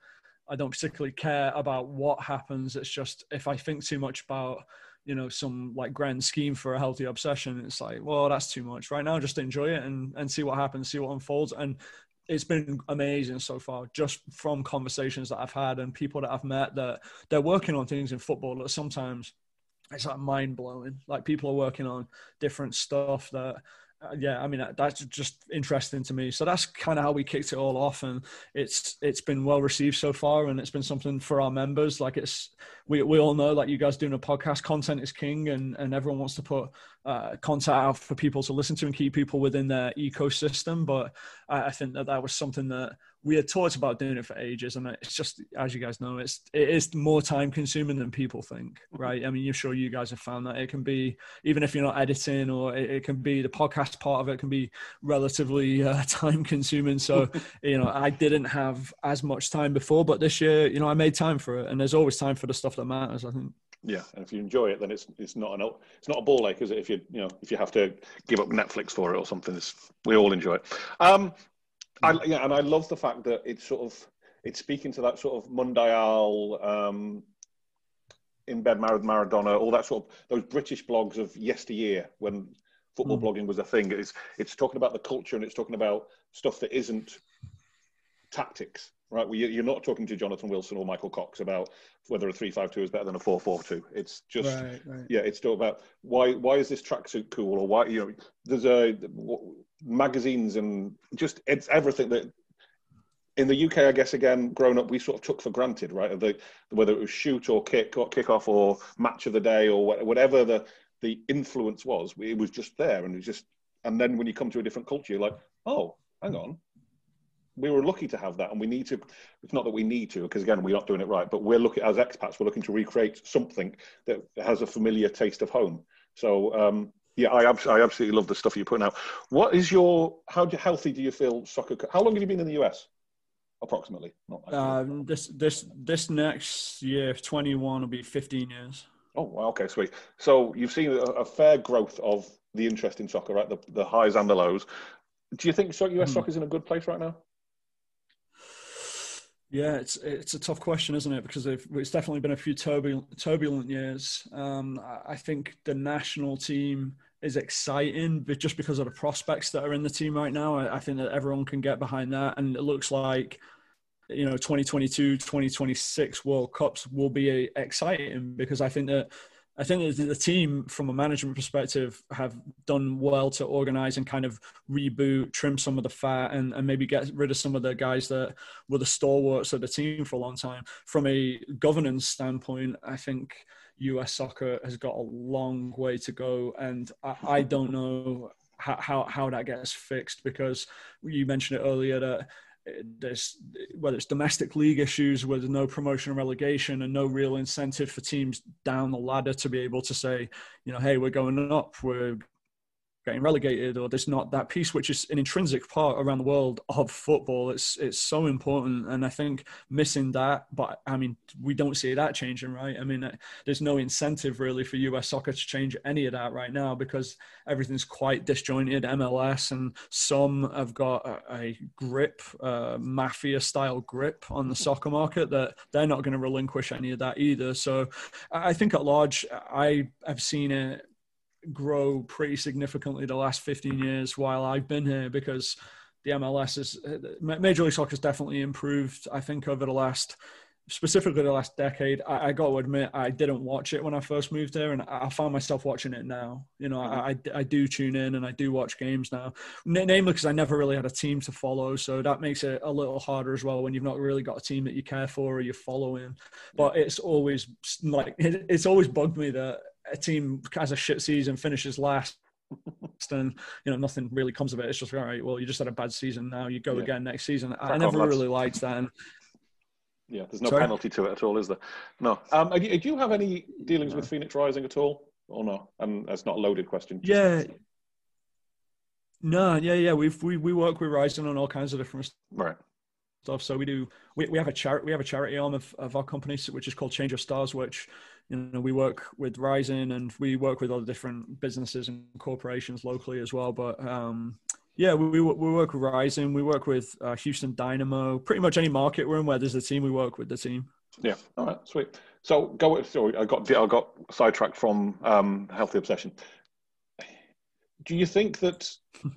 I don't particularly care about what happens. It's just if I think too much about you know some like grand scheme for a healthy obsession, it's like well that's too much. Right now, just enjoy it and and see what happens, see what unfolds, and it's been amazing so far just from conversations that I've had and people that I've met that they're working on things in football that sometimes it's like mind blowing. Like people are working on different stuff that, uh, yeah, I mean that's just interesting to me. So that's kind of how we kicked it all off, and it's it's been well received so far, and it's been something for our members. Like it's we we all know like you guys doing a podcast, content is king, and and everyone wants to put uh, content out for people to listen to and keep people within their ecosystem. But I, I think that that was something that we had talked about doing it for ages, and it's just as you guys know, it's it is more time consuming than people think, mm-hmm. right? I mean, you're sure you guys have found that it can be even if you're not editing, or it, it can be the podcast part of it can be relatively uh, time consuming. So you know, I didn't have as much time before, but this year, you know, I made time for it, and there's always time for the stuff that matters. I think. Yeah, and if you enjoy it, then it's it's not an it's not a ball ache, is it? If you you know if you have to give up Netflix for it or something, it's, we all enjoy it. Um, I, yeah, and I love the fact that it's sort of it's speaking to that sort of Mundial, um, in bed with Maradona, all that sort of those British blogs of yesteryear when football mm. blogging was a thing. It's it's talking about the culture and it's talking about stuff that isn't tactics, right? Well, you're not talking to Jonathan Wilson or Michael Cox about whether a three-five-two is better than a four-four-two. It's just right, right. yeah, it's still about why why is this tracksuit cool or why you know there's a magazines and just it's everything that in the UK, I guess again, growing up, we sort of took for granted, right? The, whether it was shoot or kick or kick off or match of the day or whatever the the influence was, it was just there, and it was just. And then when you come to a different culture, you're like, oh, hang on, we were lucky to have that, and we need to. It's not that we need to, because again, we're not doing it right, but we're looking as expats, we're looking to recreate something that has a familiar taste of home. So um, yeah, I, I absolutely love the stuff you're putting out. What is your how healthy do you feel soccer? How long have you been in the US? Approximately. Not um, this this this next year, 21 will be 15 years. Oh, well, okay, sweet. So you've seen a, a, fair growth of the interest in soccer, right? The, the highs and the lows. Do you think US mm. soccer is in a good place right now? Yeah, it's it's a tough question, isn't it? Because it's definitely been a few turbulent turbulent years. Um, I think the national team is exciting, but just because of the prospects that are in the team right now, I, I think that everyone can get behind that. And it looks like you know 2022 2026 world cups will be exciting because i think that I think the team, from a management perspective, have done well to organize and kind of reboot, trim some of the fat, and, and maybe get rid of some of the guys that were the stalwarts of the team for a long time. From a governance standpoint, I think US soccer has got a long way to go, and I, I don't know how, how, how that gets fixed because you mentioned it earlier that there's whether it's domestic league issues there's no promotion and relegation and no real incentive for teams down the ladder to be able to say, you know, hey, we're going up, we're getting relegated or there's not that piece which is an intrinsic part around the world of football. It's it's so important and i think missing that but i mean we don't see that changing right? I mean there's no incentive really for us soccer to change any of that right now because everything's quite disjointed. Mls and some have got a, a grip uh, mafia style grip on the soccer market that they're not going to relinquish any of that either. So i think at large i have seen it grow pretty significantly the last 15 years while I've been here because the MLS is uh, Major League Soccer has definitely improved. I think over the last, specifically the last decade. I, I, got to admit I didn't watch it when I first moved there, and I found myself watching it now. You know, I, mm-hmm. I, I do tune in and I do watch games now, N- namely because I never really had a team to follow, so that makes it a little harder as well when you've not really got a team that you care for or you're following. But it's always like it, it's always bugged me that a team has a shit season, finishes last, and you know nothing really comes of it. It's just all right. Well, you just had a bad season. Now you go yeah. again next season. I, I never really liked that. And, yeah, there's no Sorry? penalty to it at all, is there? No. Um, do you have any dealings no. with Phoenix Rising at all, or no? And that's not a loaded question. yeah. No, yeah, yeah. We've we we work with Rising on all kinds of different right stuff. So we do we, we have a charity we have a charity arm of, of our company which is called Change of Stars, which you know we work with Rising and we work with other different businesses and corporations locally as well. But um, yeah, we, we, we work with Rising, we work with uh, Houston Dynamo, pretty much any market we're in where there's a team, we work with the team. Yeah, all right, sweet. So go. Sorry, I got I got sidetracked from um, healthy obsession. Do you think that?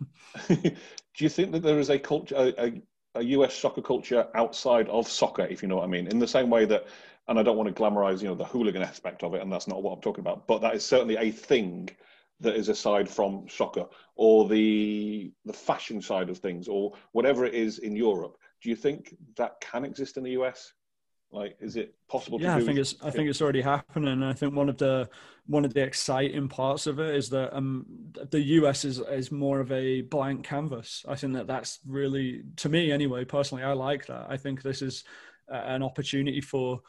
do you think that there is a culture, a, a US soccer culture outside of soccer, if you know what I mean, in the same way that and I don't want to glamorize, you know, the hooligan aspect of it, and that's not what I'm talking about. But that is certainly a thing that is aside from soccer or the the fashion side of things or whatever it is in Europe. Do you think that can exist in the US? Like, is it possible? Yeah, I think it's. I think it's already happening. I think one of the one of the exciting parts of it is that um, the US is is more of a blank canvas. I think that that's really, to me anyway, personally, I like that. I think this is an opportunity for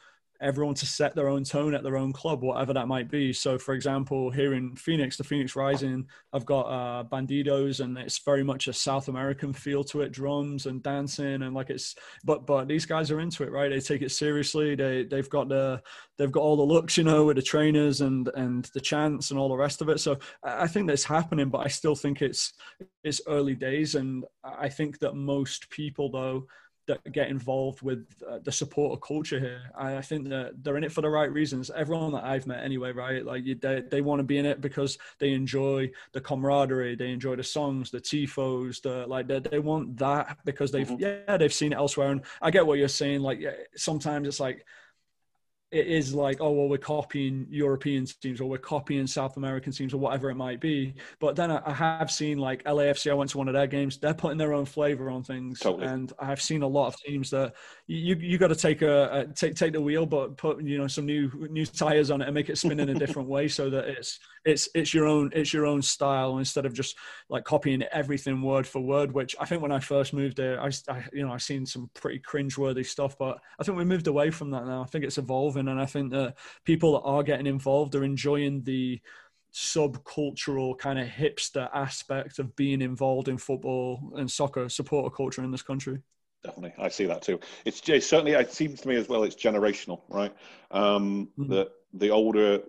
everyone to set their own tone at their own club, whatever that might be. So, for example, here in Phoenix, the Phoenix Rising, I've got uh, Bandidos, and it's very much a South American feel to it, drums and dancing, and like it's. But but these guys are into it, right? They take it seriously. They they've got the they've got all the looks, you know, with the trainers and and the chants and all the rest of it. So I think that's happening, but I still think it's it's early days, and I think that most people though that get involved with uh, the supporter culture here. I, I, think that they're in it for the right reasons. Everyone that I've met, anyway, right? Like you, they, they want to be in it because they enjoy the camaraderie, they enjoy the songs, the tifos, the like. They, they want that because they've mm-hmm. yeah they've seen it elsewhere. And I get what you're saying. Like yeah, sometimes it's like it is like, oh, well, we're copying European teams or we're copying South American teams or whatever it might be. But then I, have seen like LAFC, I went to one of their games, they're putting their own flavor on things. Totally. And I've seen a lot of teams that you you got to take a, a, take take the wheel, but put you know some new new tires on it and make it spin in a different way so that it's it's it's your own it's your own style instead of just like copying everything word for word. Which I think when I first moved there, I, I you know I've seen some pretty cringe-worthy stuff, but I think we moved away from that now. I think it's evolving and I think that people that are getting involved are enjoying the subcultural kind of hipster aspect of being involved in football and soccer supporter culture in this country. Definitely, I see that too. It's, it's certainly it seems to me as well. It's generational, right? Um, mm-hmm. That the older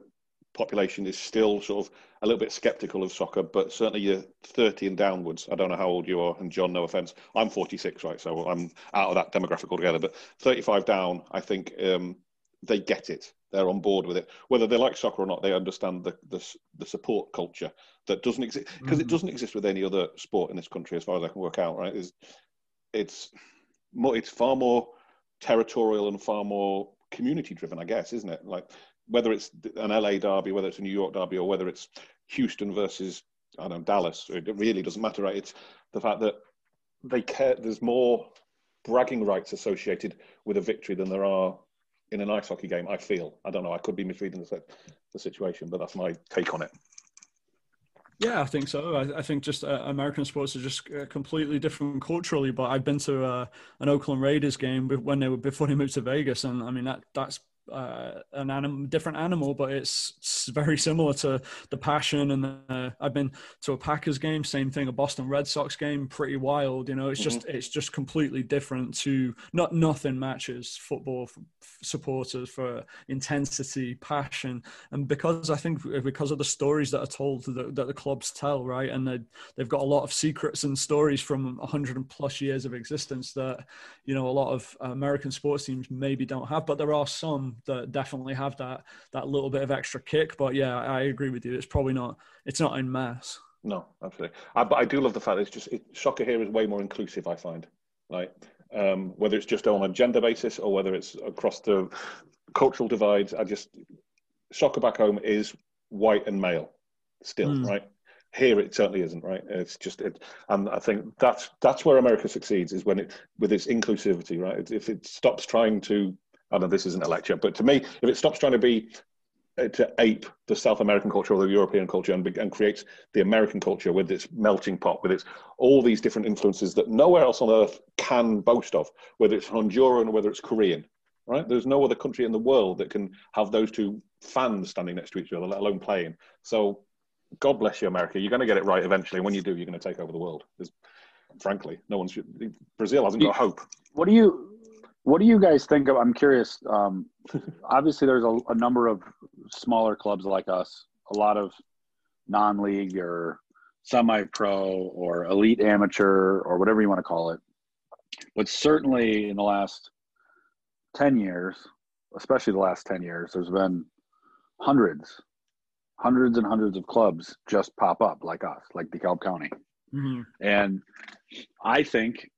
population is still sort of a little bit skeptical of soccer, but certainly you're 30 and downwards. I don't know how old you are, and John, no offense, I'm 46, right? So I'm out of that demographic altogether. But 35 down, I think um, they get it. They're on board with it. Whether they like soccer or not, they understand the the, the support culture that doesn't exist because mm. it doesn't exist with any other sport in this country, as far as I can work out. Right? It's it's more, it's far more territorial and far more community driven, I guess, isn't it? Like whether it's an LA derby, whether it's a New York derby, or whether it's Houston versus I don't know Dallas, it really doesn't matter, right? It's the fact that they care. There's more bragging rights associated with a victory than there are in an ice hockey game. I feel. I don't know. I could be misreading the, the situation, but that's my take on it. Yeah, I think so. I, I think just uh, American sports are just uh, completely different culturally. But I've been to uh, an Oakland Raiders game when they were before they moved to Vegas, and I mean that that's uh, an animal, different animal, but it's, very similar to the passion. And uh, I've been to a Packers game, same thing, a Boston Red Sox game, pretty wild. You know, it's mm-hmm. just it's just completely different to not nothing matches football supporters for intensity, passion, and because I think because of the stories that are told that, that the clubs tell, right, and they they've got a lot of secrets and stories from a hundred plus years of existence that you know a lot of American sports teams maybe don't have, but there are some that definitely have that that little bit of extra kick. But yeah, I agree with you. It's probably not it's not in mass. No, absolutely. I, but I do love the fact that it's just it, soccer here is way more inclusive. I find, like um, whether it's just on a gender basis or whether it's across the cultural divides. I just soccer back home is white and male still, mm. right? Here it certainly isn't, right? It's just it, and I think that's that's where America succeeds is when it with its inclusivity, right? If it stops trying to I know this isn't a lecture, but to me, if it stops trying to be uh, to ape the South American culture or the European culture and, and creates the American culture with its melting pot, with its all these different influences that nowhere else on earth can boast of, whether it's Honduran or whether it's Korean, right? There's no other country in the world that can have those two fans standing next to each other, let alone playing. So, God bless you, America. You're going to get it right eventually. When you do, you're going to take over the world. There's, frankly, no one's. Brazil hasn't got hope. What do you what do you guys think of? I'm curious. Um, obviously, there's a, a, number of smaller clubs like us, a lot of non-league or semi-pro or elite amateur or whatever you want to call it. But certainly in the last ten years, especially the last ten years, there's been hundreds, hundreds and hundreds of clubs just pop up like us, like DeKalb County. Mm-hmm. And I think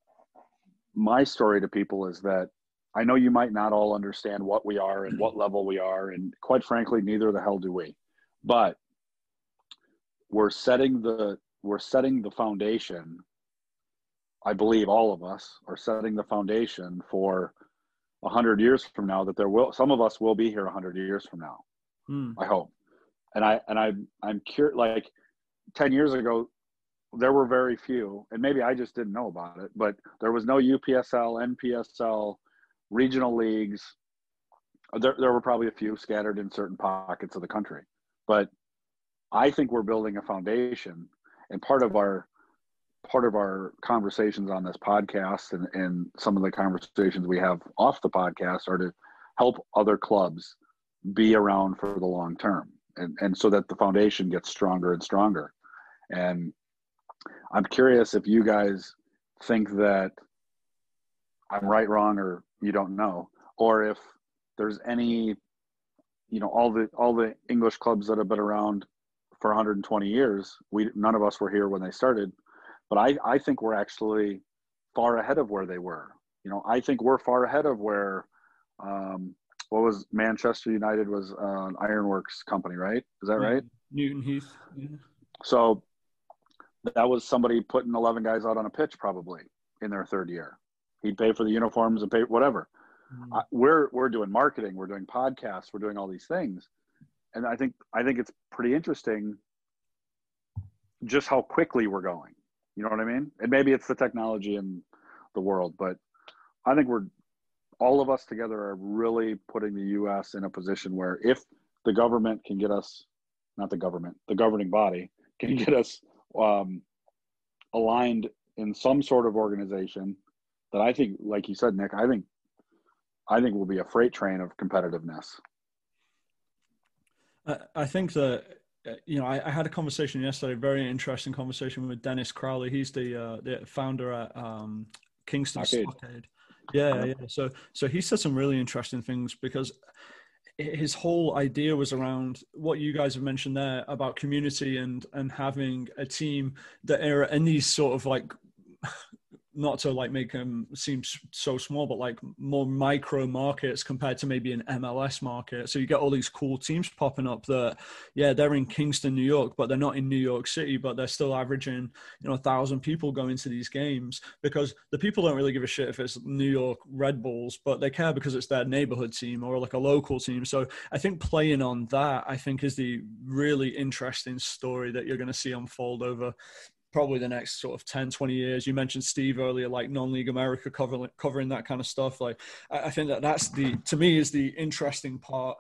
my story to people is that I know you might not all understand what we are and what level we are, and quite frankly, neither the hell do we. But we're setting the we're setting the foundation. I believe all of us are setting the foundation for a hundred years from now that there will some of us will be here a hundred years from now. Hmm. I hope. And I and I I'm curious like ten years ago there were very few, and maybe I just didn't know about it, but there was no UPSL, NPSL, regional leagues. There, there were probably a few scattered in certain pockets of the country, but I think we're building a foundation, and part of our part of our conversations on this podcast and, and some of the conversations we have off the podcast are to help other clubs be around for the long term and, and so that the foundation gets stronger and stronger and i'm curious if you guys think that i'm right wrong or you don't know, or if there's any, you know, all the all the English clubs that have been around for 120 years. We none of us were here when they started, but I I think we're actually far ahead of where they were. You know, I think we're far ahead of where. Um, what was Manchester United was an Ironworks company, right? Is that right? Newton Heath. Yeah. So that was somebody putting 11 guys out on a pitch probably in their third year. He'd pay for the uniforms and pay whatever. Mm-hmm. Uh, we're we're doing marketing, we're doing podcasts, we're doing all these things, and I think I think it's pretty interesting just how quickly we're going. You know what I mean? And maybe it's the technology in the world, but I think we're all of us together are really putting the U.S. in a position where if the government can get us, not the government, the governing body can get us um, aligned in some sort of organization that I think, like you said, Nick, I think, I think will be a freight train of competitiveness. I, I think that uh, you know, I, I, had a conversation yesterday, very interesting conversation with Dennis Crowley. He's the uh, the founder at um, Kingston Arcade. Stockade. Yeah, yeah. So so he said some really interesting things because his whole idea was around what you guys have mentioned there about community and and having a team that are in these sort of like not to like make them seem so small, but like more micro markets compared to maybe an MLS market. So you get all these cool teams popping up that, yeah, they're in Kingston, New York, but they're not in New York City, but they're still averaging, you know, a thousand people going to these games because the people don't really give a shit if it's New York Red Bulls, but they care because it's their neighborhood team or like a local team. So I think playing on that, I think is the really interesting story that you're going to see unfold over probably the next sort of 10 20 years. You mentioned steve earlier like non-league america covering covering that kind of stuff. Like i think that that's the to me is the interesting part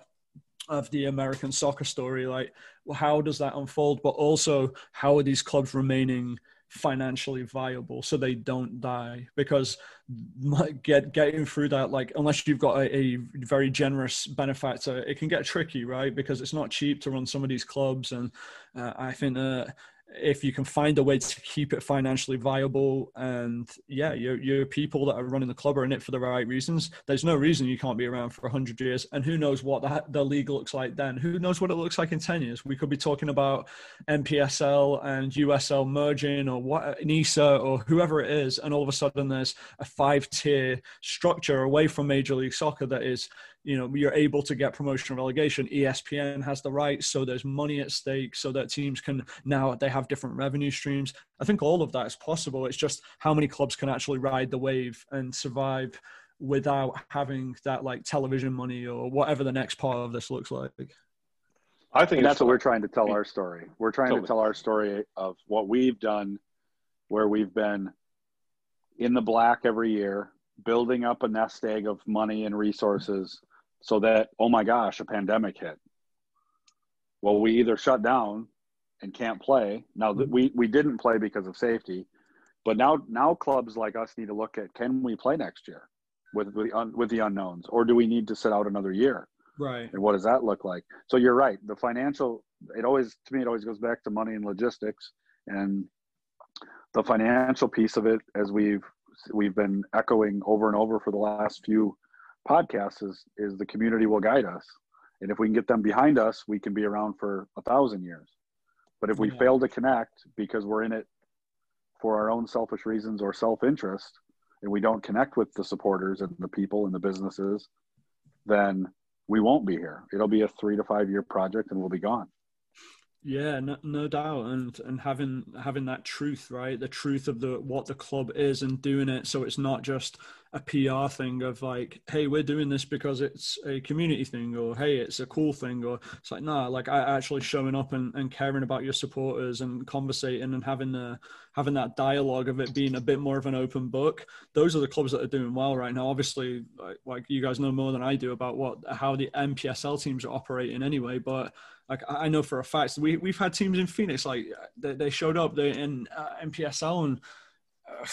of the american soccer story. Like how does that unfold? But also how are these clubs remaining financially viable so they don't die? Because get getting through that like unless you've got a, a, very generous benefactor it can get tricky right? Because it's not cheap to run some of these clubs. And uh, i think that if you can find a way to keep it financially viable and yeah your, your people that are running the club are in it for the right reasons. There's no reason you can't be around for 100 years. And who knows what the, the league looks like then? Who knows what it looks like in 10 years? We could be talking about npsl and usl merging or what nisa or whoever it is. And all of a sudden there's a five tier structure away from major league soccer that is you know you're able to get promotion or relegation. Espn has the rights so there's money at stake so that teams can now they have different revenue streams. I think all of that is possible. It's just how many clubs can actually ride the wave and survive without having that like television money or whatever the next part of this looks like. I think that's what we're trying to tell our story. We're trying totally. to tell our story of what we've done where we've been in the black every year building up a nest egg of money and resources so that oh my gosh a pandemic hit. Well we either shut down and can't play. Now that we we didn't play because of safety but now now clubs like us need to look at can we play next year with with the, with the unknowns or do we need to sit out another year? Right. And what does that look like? So you're right. The financial it always to me it always goes back to money and logistics and the financial piece of it as we've we've been echoing over and over for the last few podcasts is is the community will guide us. And if we can get them behind us we can be around for a thousand years. But if we yeah. fail to connect because we're in it for our own selfish reasons or self-interest and we don't connect with the supporters and the people and the businesses then we won't be here. It'll be a three to five year project and we'll be gone. Yeah, no, no doubt, and and having having that truth, right? The truth of the what the club is, and doing it. So it's not just a PR thing of like, hey, we're doing this because it's a community thing, or hey, it's a cool thing, or it's like, nah, like I actually showing up and, and caring about your supporters and conversating and having the having that dialogue of it being a bit more of an open book. Those are the clubs that are doing well right now. Obviously, like, like you guys know more than I do about what how the NPSL teams are operating anyway, but like I know for a fact we we've had teams in Phoenix like they, they showed up in uh, NPSL and uh,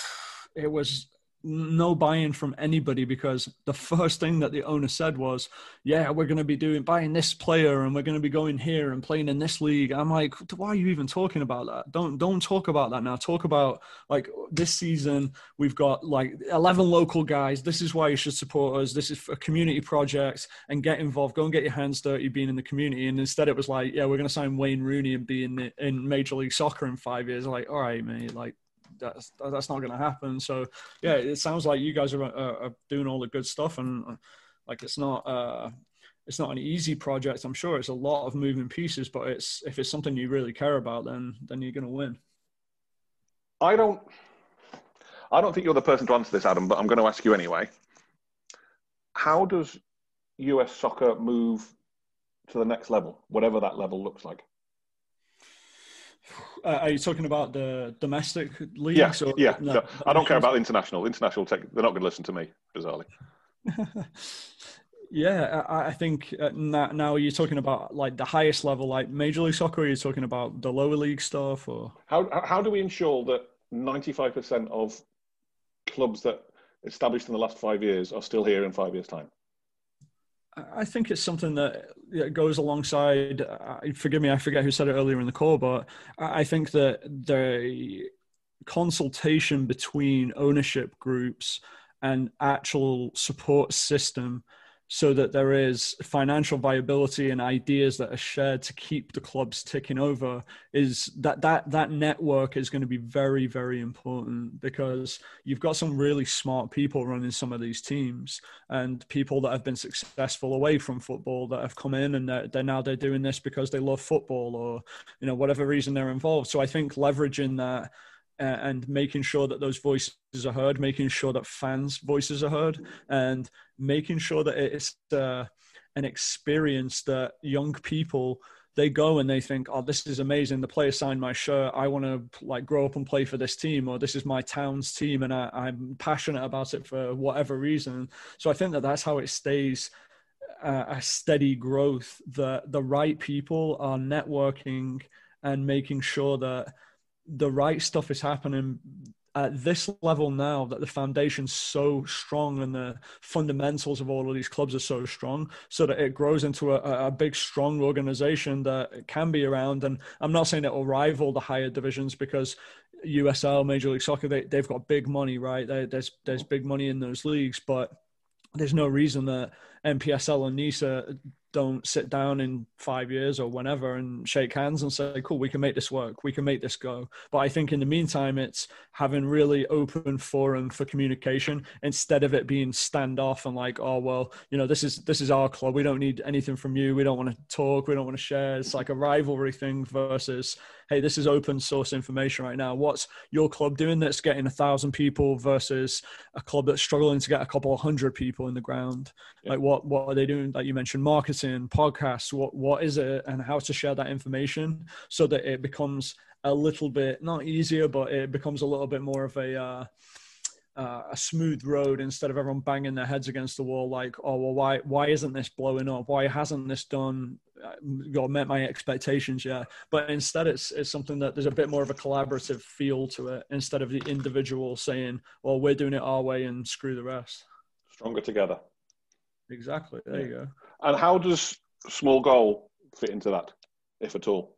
it was no buy-in from anybody because the first thing that the owner said was, "Yeah, we're going to be doing buying this player and we're going to be going here and playing in this league." I'm like, "Why are you even talking about that? Don't don't talk about that now. Talk about like this season we've got like 11 local guys. This is why you should support us. This is a community project and get involved. Go and get your hands dirty being in the community." And instead it was like, "Yeah, we're going to sign Wayne Rooney and be in the, in Major League Soccer in 5 years." Like, "All right, mate, like that's that's not going to happen. So yeah, it sounds like you guys are, are, are doing all the good stuff, and uh, like it's not uh, it's not an easy project. I'm sure it's a lot of moving pieces, but it's if it's something you really care about, then then you're going to win. I don't. I don't think you're the person to answer this, Adam, but I'm going to ask you anyway. How does US soccer move to the next level, whatever that level looks like? Uh, are you talking about the domestic leagues? Yeah, or, yeah. No, no, I don't care about international. International, tech, they're not going to listen to me, bizarrely. yeah, I, I think uh, now, now you're talking about like the highest level, like Major League Soccer. Or you're talking about the lower league stuff, or how how do we ensure that 95% of clubs that established in the last five years are still here in five years' time? I think it's something that goes alongside. Uh, forgive me, I forget who said it earlier in the call, but I think that the consultation between ownership groups and actual support system so that there is financial viability and ideas that are shared to keep the clubs ticking over is that that that network is going to be very very important because you've got some really smart people running some of these teams and people that have been successful away from football that have come in and they're, they're now they're doing this because they love football or you know whatever reason they're involved. So i think leveraging that and making sure that those voices are heard, making sure that fans' voices are heard, and making sure that it's uh, an experience that young people they go and they think, "Oh, this is amazing! The player signed my shirt. I want to like grow up and play for this team, or this is my town's team, and I, I'm passionate about it for whatever reason." So I think that that's how it stays uh, a steady growth. That the right people are networking and making sure that the right stuff is happening at this level now that the foundation's so strong and the fundamentals of all of these clubs are so strong so that it grows into a, a big strong organization that can be around. And i'm not saying it will rival the higher divisions because usl major league soccer they, they've got big money right? They, there's there's big money in those leagues but there's no reason that NPSL and NISA don't sit down in five years or whenever and shake hands and say, cool, we can make this work. We can make this go. But I think in the meantime, it's having really open forum for communication instead of it being standoff and like, oh, well, you know, this is, this is our club. We don't need anything from you. We don't want to talk. We don't want to share. It's like a rivalry thing versus, hey, this is open source information right now. What's your club doing that's getting a thousand people versus a club that's struggling to get a couple of hundred people in the ground? Yeah. Like what, what are they doing? Like you mentioned, marketing podcasts what what is it and how to share that information so that it becomes a little bit not easier but it becomes a little bit more of a uh, uh, a smooth road instead of everyone banging their heads against the wall like oh well why why isn't this blowing up? Why hasn't this done got uh, met my expectations yet? But instead it's it's something that there's a bit more of a collaborative feel to it instead of the individual saying well we're doing it our way and screw the rest. Stronger together. Exactly. There yeah. you go. And how does small goal fit into that, if at all?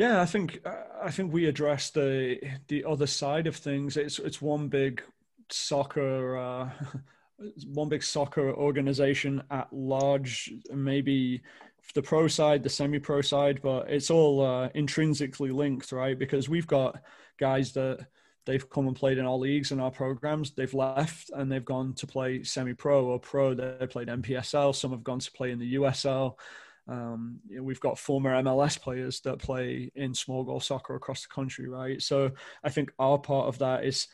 Yeah, I think I think we address the the other side of things. It's it's one big soccer uh, one big soccer organization at large, maybe the pro side, the semi-pro side, but it's all uh, intrinsically linked, right? Because we've got guys that they've come and played in our leagues and our programs. They've left and they've gone to play semi-pro or pro. They played NPSL. Some have gone to play in the USL. Um, you know, we've got former MLS players that play in small goal soccer across the country, right? So I think our part of that is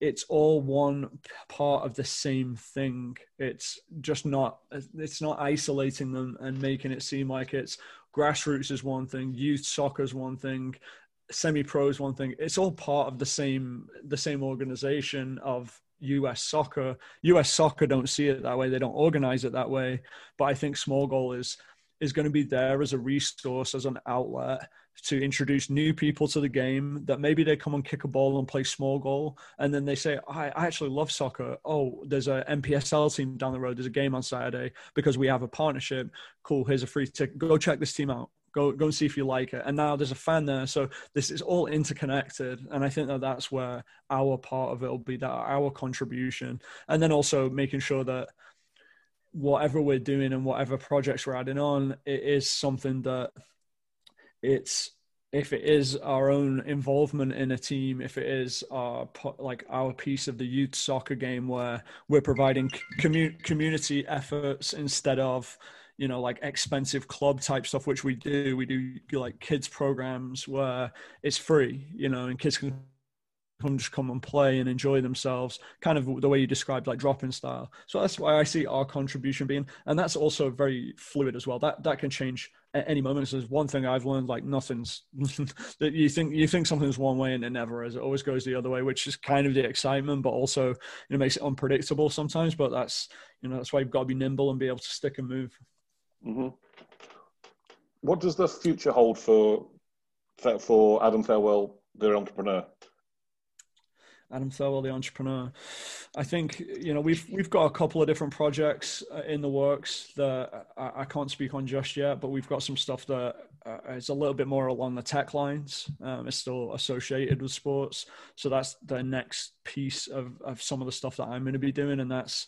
it's all one part of the same thing. It's just not it's not isolating them and making it seem like it's grassroots is one thing, youth soccer is one thing, semi-pro is one thing. It's all part of the same the same organization of US soccer. US soccer don't see it that way. They don't organize it that way. But I think small goal is is going to be there as a resource, as an outlet to introduce new people to the game that maybe they come and kick a ball and play small goal and then they say I, I actually love soccer oh there's a npsl team down the road there's a game on saturday because we have a partnership cool here's a free ticket go check this team out go go and see if you like it. And now there's a fan there so this is all interconnected and i think that that's where our part of it will be that our contribution. And then also making sure that whatever we're doing and whatever projects we're adding on it is something that it's if it is our own involvement in a team, if it is our like our piece of the youth soccer game where we're providing commu- community efforts instead of you know like expensive club type stuff which we do. We do like kids programs where it's free you know and kids can come just come and play and enjoy themselves kind of the way you described like drop-in style. So that's why i see our contribution being and that's also very fluid as well. That that can change at any moment. So there's one thing i've learned like nothing's that you think you think something's one way and it never is. It always goes the other way which is kind of the excitement but also you know makes it unpredictable sometimes. But that's you know that's why you've got to be nimble and be able to stick and move Mm-hmm. What does the future hold for for Adam Farewell, the entrepreneur? Adam Thelwell, the entrepreneur. I think you know we've we've got a couple of different projects uh, in the works that I, I can't speak on just yet, but we've got some stuff that uh, is a little bit more along the tech lines. Um, it's still associated with sports, so that's the next piece of of some of the stuff that I'm going to be doing, and that's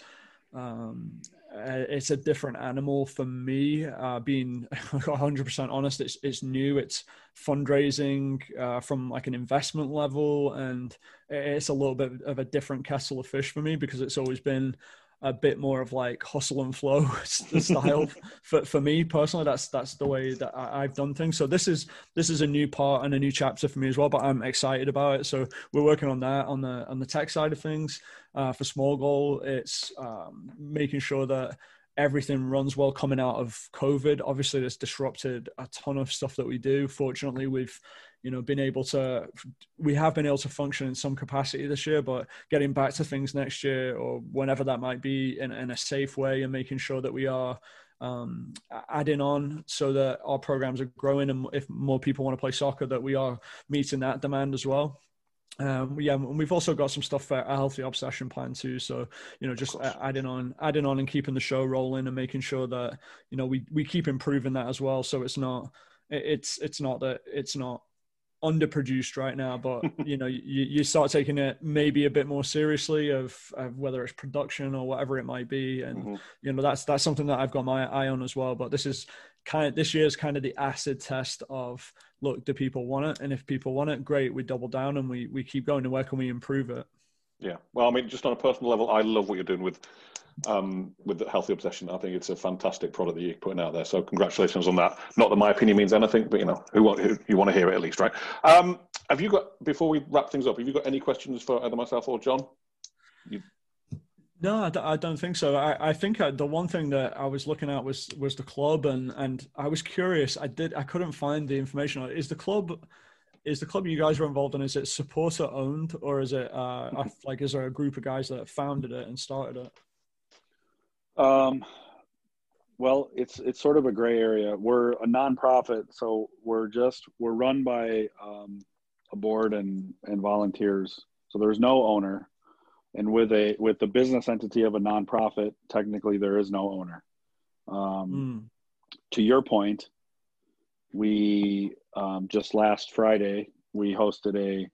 um, it's a different animal for me. Uh, being 100% honest, it's it's new. It's fundraising uh, from like an investment level, and it's a little bit of a different kettle of fish for me because it's always been a bit more of like hustle and flow style for, for me personally that's that's the way that I, have done things. So this is this is a new part and a new chapter for me as well but i'm excited about it. So we're working on that on the on the tech side of things. Uh, for small goal it's um, making sure that everything runs well coming out of covid. Obviously it's disrupted a ton of stuff that we do. Fortunately we've you know been able to we have been able to function in some capacity this year but getting back to things next year or whenever that might be in, in a safe way and making sure that we are um, adding on so that our programs are growing and if more people want to play soccer that we are meeting that demand as well um, yeah, and we've also got some stuff for a healthy obsession plan too. So you know, just adding on, adding on, and keeping the show rolling, and making sure that you know we we keep improving that as well. So it's not, it's it's not that it's not underproduced right now, but you know, you, you start taking it maybe a bit more seriously of, of whether it's production or whatever it might be, and mm-hmm. you know, that's that's something that I've got my eye on as well. But this is kind of this year is kind of the acid test of look, do people want it, and if people want it, great, we double down and we we keep going. And where can we improve it? Yeah, well, I mean, just on a personal level, I love what you're doing with um, with the healthy obsession. I think it's a fantastic product that you're putting out there. So congratulations on that. Not that my opinion means anything, but you know, who, want, who you want to hear it at least, right? Um, have you got before we wrap things up? Have you got any questions for either myself or John? You... No, I I don't think so. I, I think uh, the one thing that I was looking at was was the club, and and I was curious. I did I couldn't find the information. On is the club is the club you guys are involved in? Is it supporter owned, or is it uh, like is there a group of guys that founded it and started it? Um, well, it's it's sort of a gray area. We're a nonprofit, so we're just we're run by um, a board and and volunteers. So there's no owner, and with a with the business entity of a nonprofit, technically there is no owner. Um, mm. To your point, we um, just last Friday we hosted a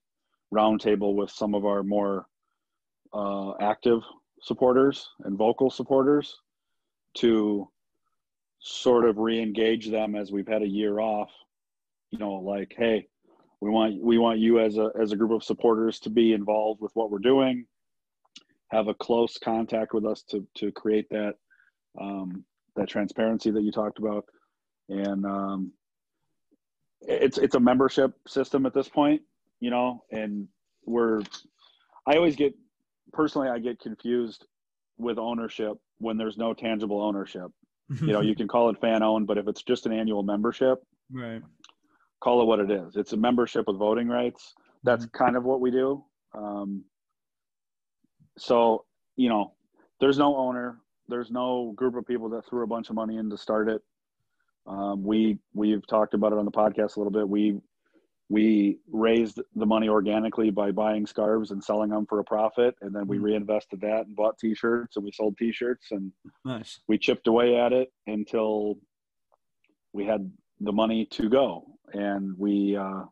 roundtable with some of our more uh, active supporters and vocal supporters to sort of re-engage them as we've had a year off. You know like hey we want we want you as a as a group of supporters to be involved with what we're doing. Have a close contact with us to to create that um, that transparency that you talked about. And um, it's it's a membership system at this point you know and we're i always get personally, I get confused with ownership when there's no tangible ownership. you know, you can call it fan owned, but if it's just an annual membership, right, call it what it is. It's a membership with voting rights. That's mm-hmm. kind of what we do. Um, so, you know, there's no owner. There's no group of people that threw a bunch of money in to start it. Um, we we've talked about it on the podcast a little bit. We we raised the money organically by buying scarves and selling them for a profit and then we mm-hmm. reinvested that and bought t-shirts and we sold t-shirts and nice. we chipped away at it until we had the money to go and we uh,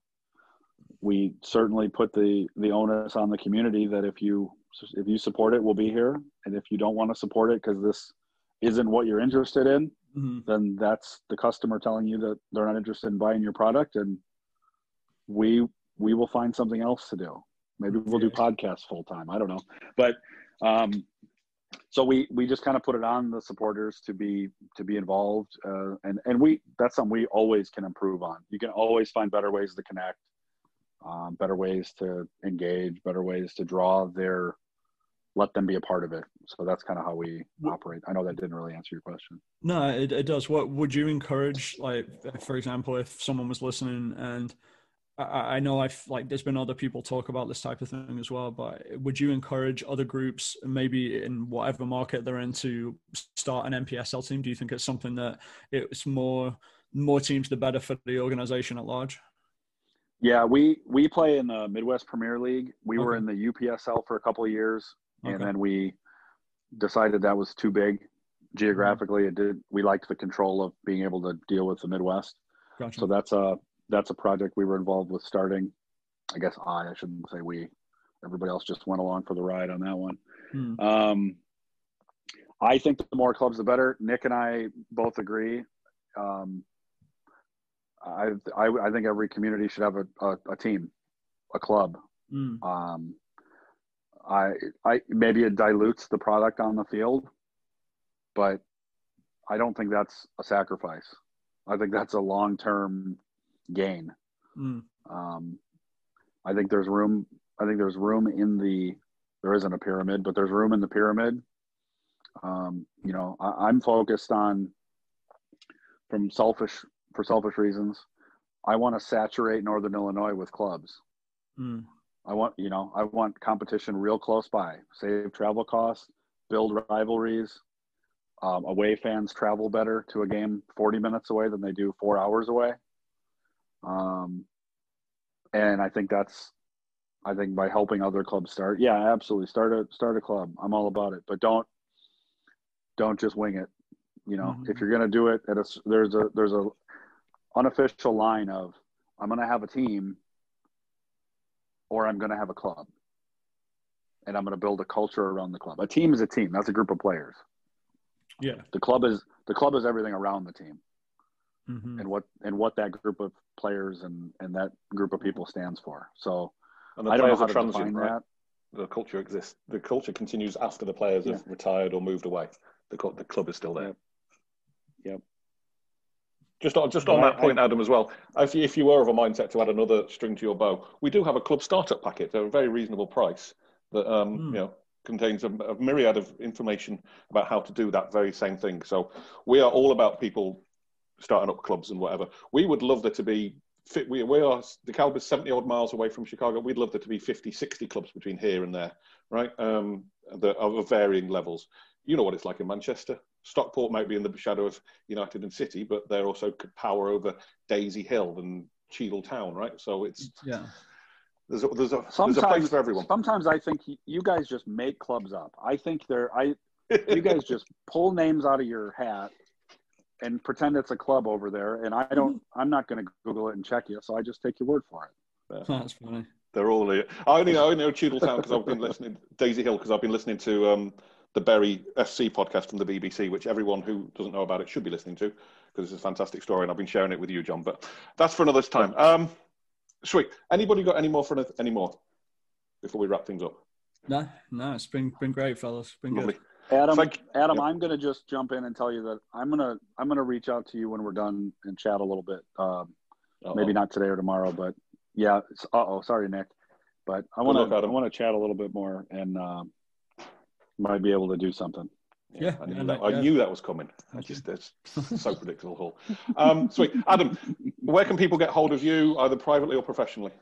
we certainly put the the onus on the community that if you if you support it we'll be here and if you don't want to support it because this isn't what you're interested in mm-hmm. then that's the customer telling you that they're not interested in buying your product and we we will find something else to do. Maybe we'll do podcasts full time. I don't know, but um, so we we just kind of put it on the supporters to be to be involved, uh, and and we that's something we always can improve on. You can always find better ways to connect, um, better ways to engage, better ways to draw their let them be a part of it. So that's kind of how we operate. I know that didn't really answer your question. No, it, it does. What would you encourage? Like, for example, if someone was listening and I, I know I've like there's been other people talk about this type of thing as well, but would you encourage other groups, maybe in whatever market they're in, to start an NPSL team? Do you think it's something that it's more more teams the better for the organization at large? Yeah, we we play in the Midwest Premier League. We okay. were in the UPSL for a couple of years, okay. and then we decided that was too big geographically. It did. We liked the control of being able to deal with the Midwest. Gotcha. So that's a that's a project we were involved with starting. I guess I I shouldn't say we. Everybody else just went along for the ride on that one. Hmm. Um, I think the more clubs, the better. Nick and I both agree. Um, I, I, I think every community should have a, a, a team, a club. Mm. Um, I I maybe it dilutes the product on the field, but I don't think that's a sacrifice. I think that's a long term gain. Mm. Um, I think there's room. I think there's room in the. There isn't a pyramid, but there's room in the pyramid. Um, you know, I, I'm focused on from selfish for selfish reasons. I want to saturate Northern Illinois with clubs. Mm. I want, you know, I want competition real close by, save travel costs, build rivalries. Um, away fans travel better to a game 40 minutes away than they do four hours away. Um, and I think that's, I think by helping other clubs start, yeah, absolutely start a start a club. I'm all about it, but don't don't just wing it. You know, mm-hmm. if you're gonna do it, at a, there's a there's a unofficial line of I'm gonna have a team or I'm going to have a club and I'm going to build a culture around the club. A team is a team. That's a group of players. Yeah. The club is the club is everything around the team. Mm-hmm. And what and what that group of players and and that group of people stands for. So and the I don't know how to define right? that. The culture exists. The culture continues after the players yeah. have retired or moved away. The club the club is still there. Yep. yep. Just on, just on that point, Adam, as well. If you, if you were of a mindset to add another string to your bow, we do have a club startup packet at a very reasonable price that um, mm. you know contains a, a, myriad of information about how to do that very same thing. So we are all about people starting up clubs and whatever. We would love there to be fit. We, we are the is 70 odd miles away from Chicago. We'd love there to be 50, 60 clubs between here and there, right? Um, the, of varying levels. You know what it's like in Manchester. Stockport might be in the shadow of United and City, but they're also could power over Daisy Hill and Cheadle Town, right? So it's yeah. There's a, there's a, there's a place for everyone. Sometimes I think you guys just make clubs up. I think they're I you guys just pull names out of your hat and pretend it's a club over there. And I don't. I'm not going to Google it and check you, so I just take your word for it. That's funny. They're all. I only I only know Cheadle Town because I've been listening Daisy Hill because I've been listening to um, the Bury FC podcast from the BBC, which everyone who doesn't know about it should be listening to because it's a fantastic story, and I've been sharing it with you, John. But that's for another time. Um, sweet. Anybody got any more for any more before we wrap things up? No, no, it's been been great, fellas. Been Lovely. good. Adam, Thank, Adam, yep. I'm going to just jump in and tell you that I'm going to I'm going to reach out to you when we're done and chat a little bit. Um, maybe not today or tomorrow, but yeah. Uh oh, sorry, Nick. But I want to I want to chat a little bit more and. Um, might be able to do something. Yeah, I, knew that, I knew that was coming. I just that's so predictable. Um, sweet, Adam. Where can people get hold of you, either privately or professionally?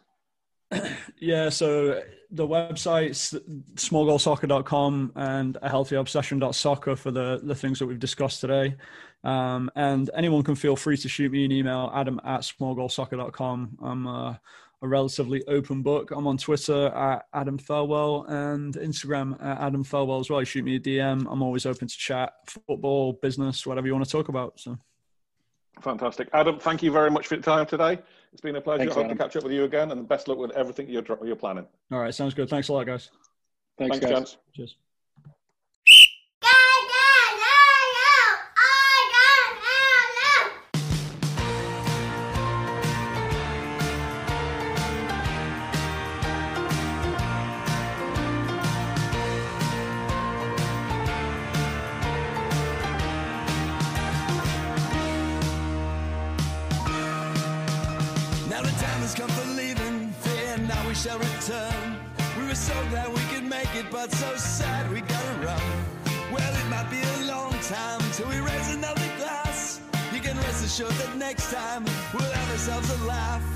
Yeah, so the website's smallgoalsoccer.com and a healthyobsession.soccer for the, the things that we've discussed today. Um, and anyone can feel free to shoot me an email, adam at smallgoalsoccer.com. I'm uh, a relatively open book. I'm on Twitter at Adam Thelwell and Instagram at Adam Thelwell as well. You shoot me a DM. I'm always open to chat, football, business, whatever you want to talk about. So. Fantastic. Adam, thank you very much for your time today. It's been a pleasure. Thanks, I hope Adam. to catch up with you again and best luck with everything you're, you're planning. All right. Sounds good. Thanks a lot, guys. Thanks, Thanks guys. Cheers. Assured that next time we'll have ourselves a laugh.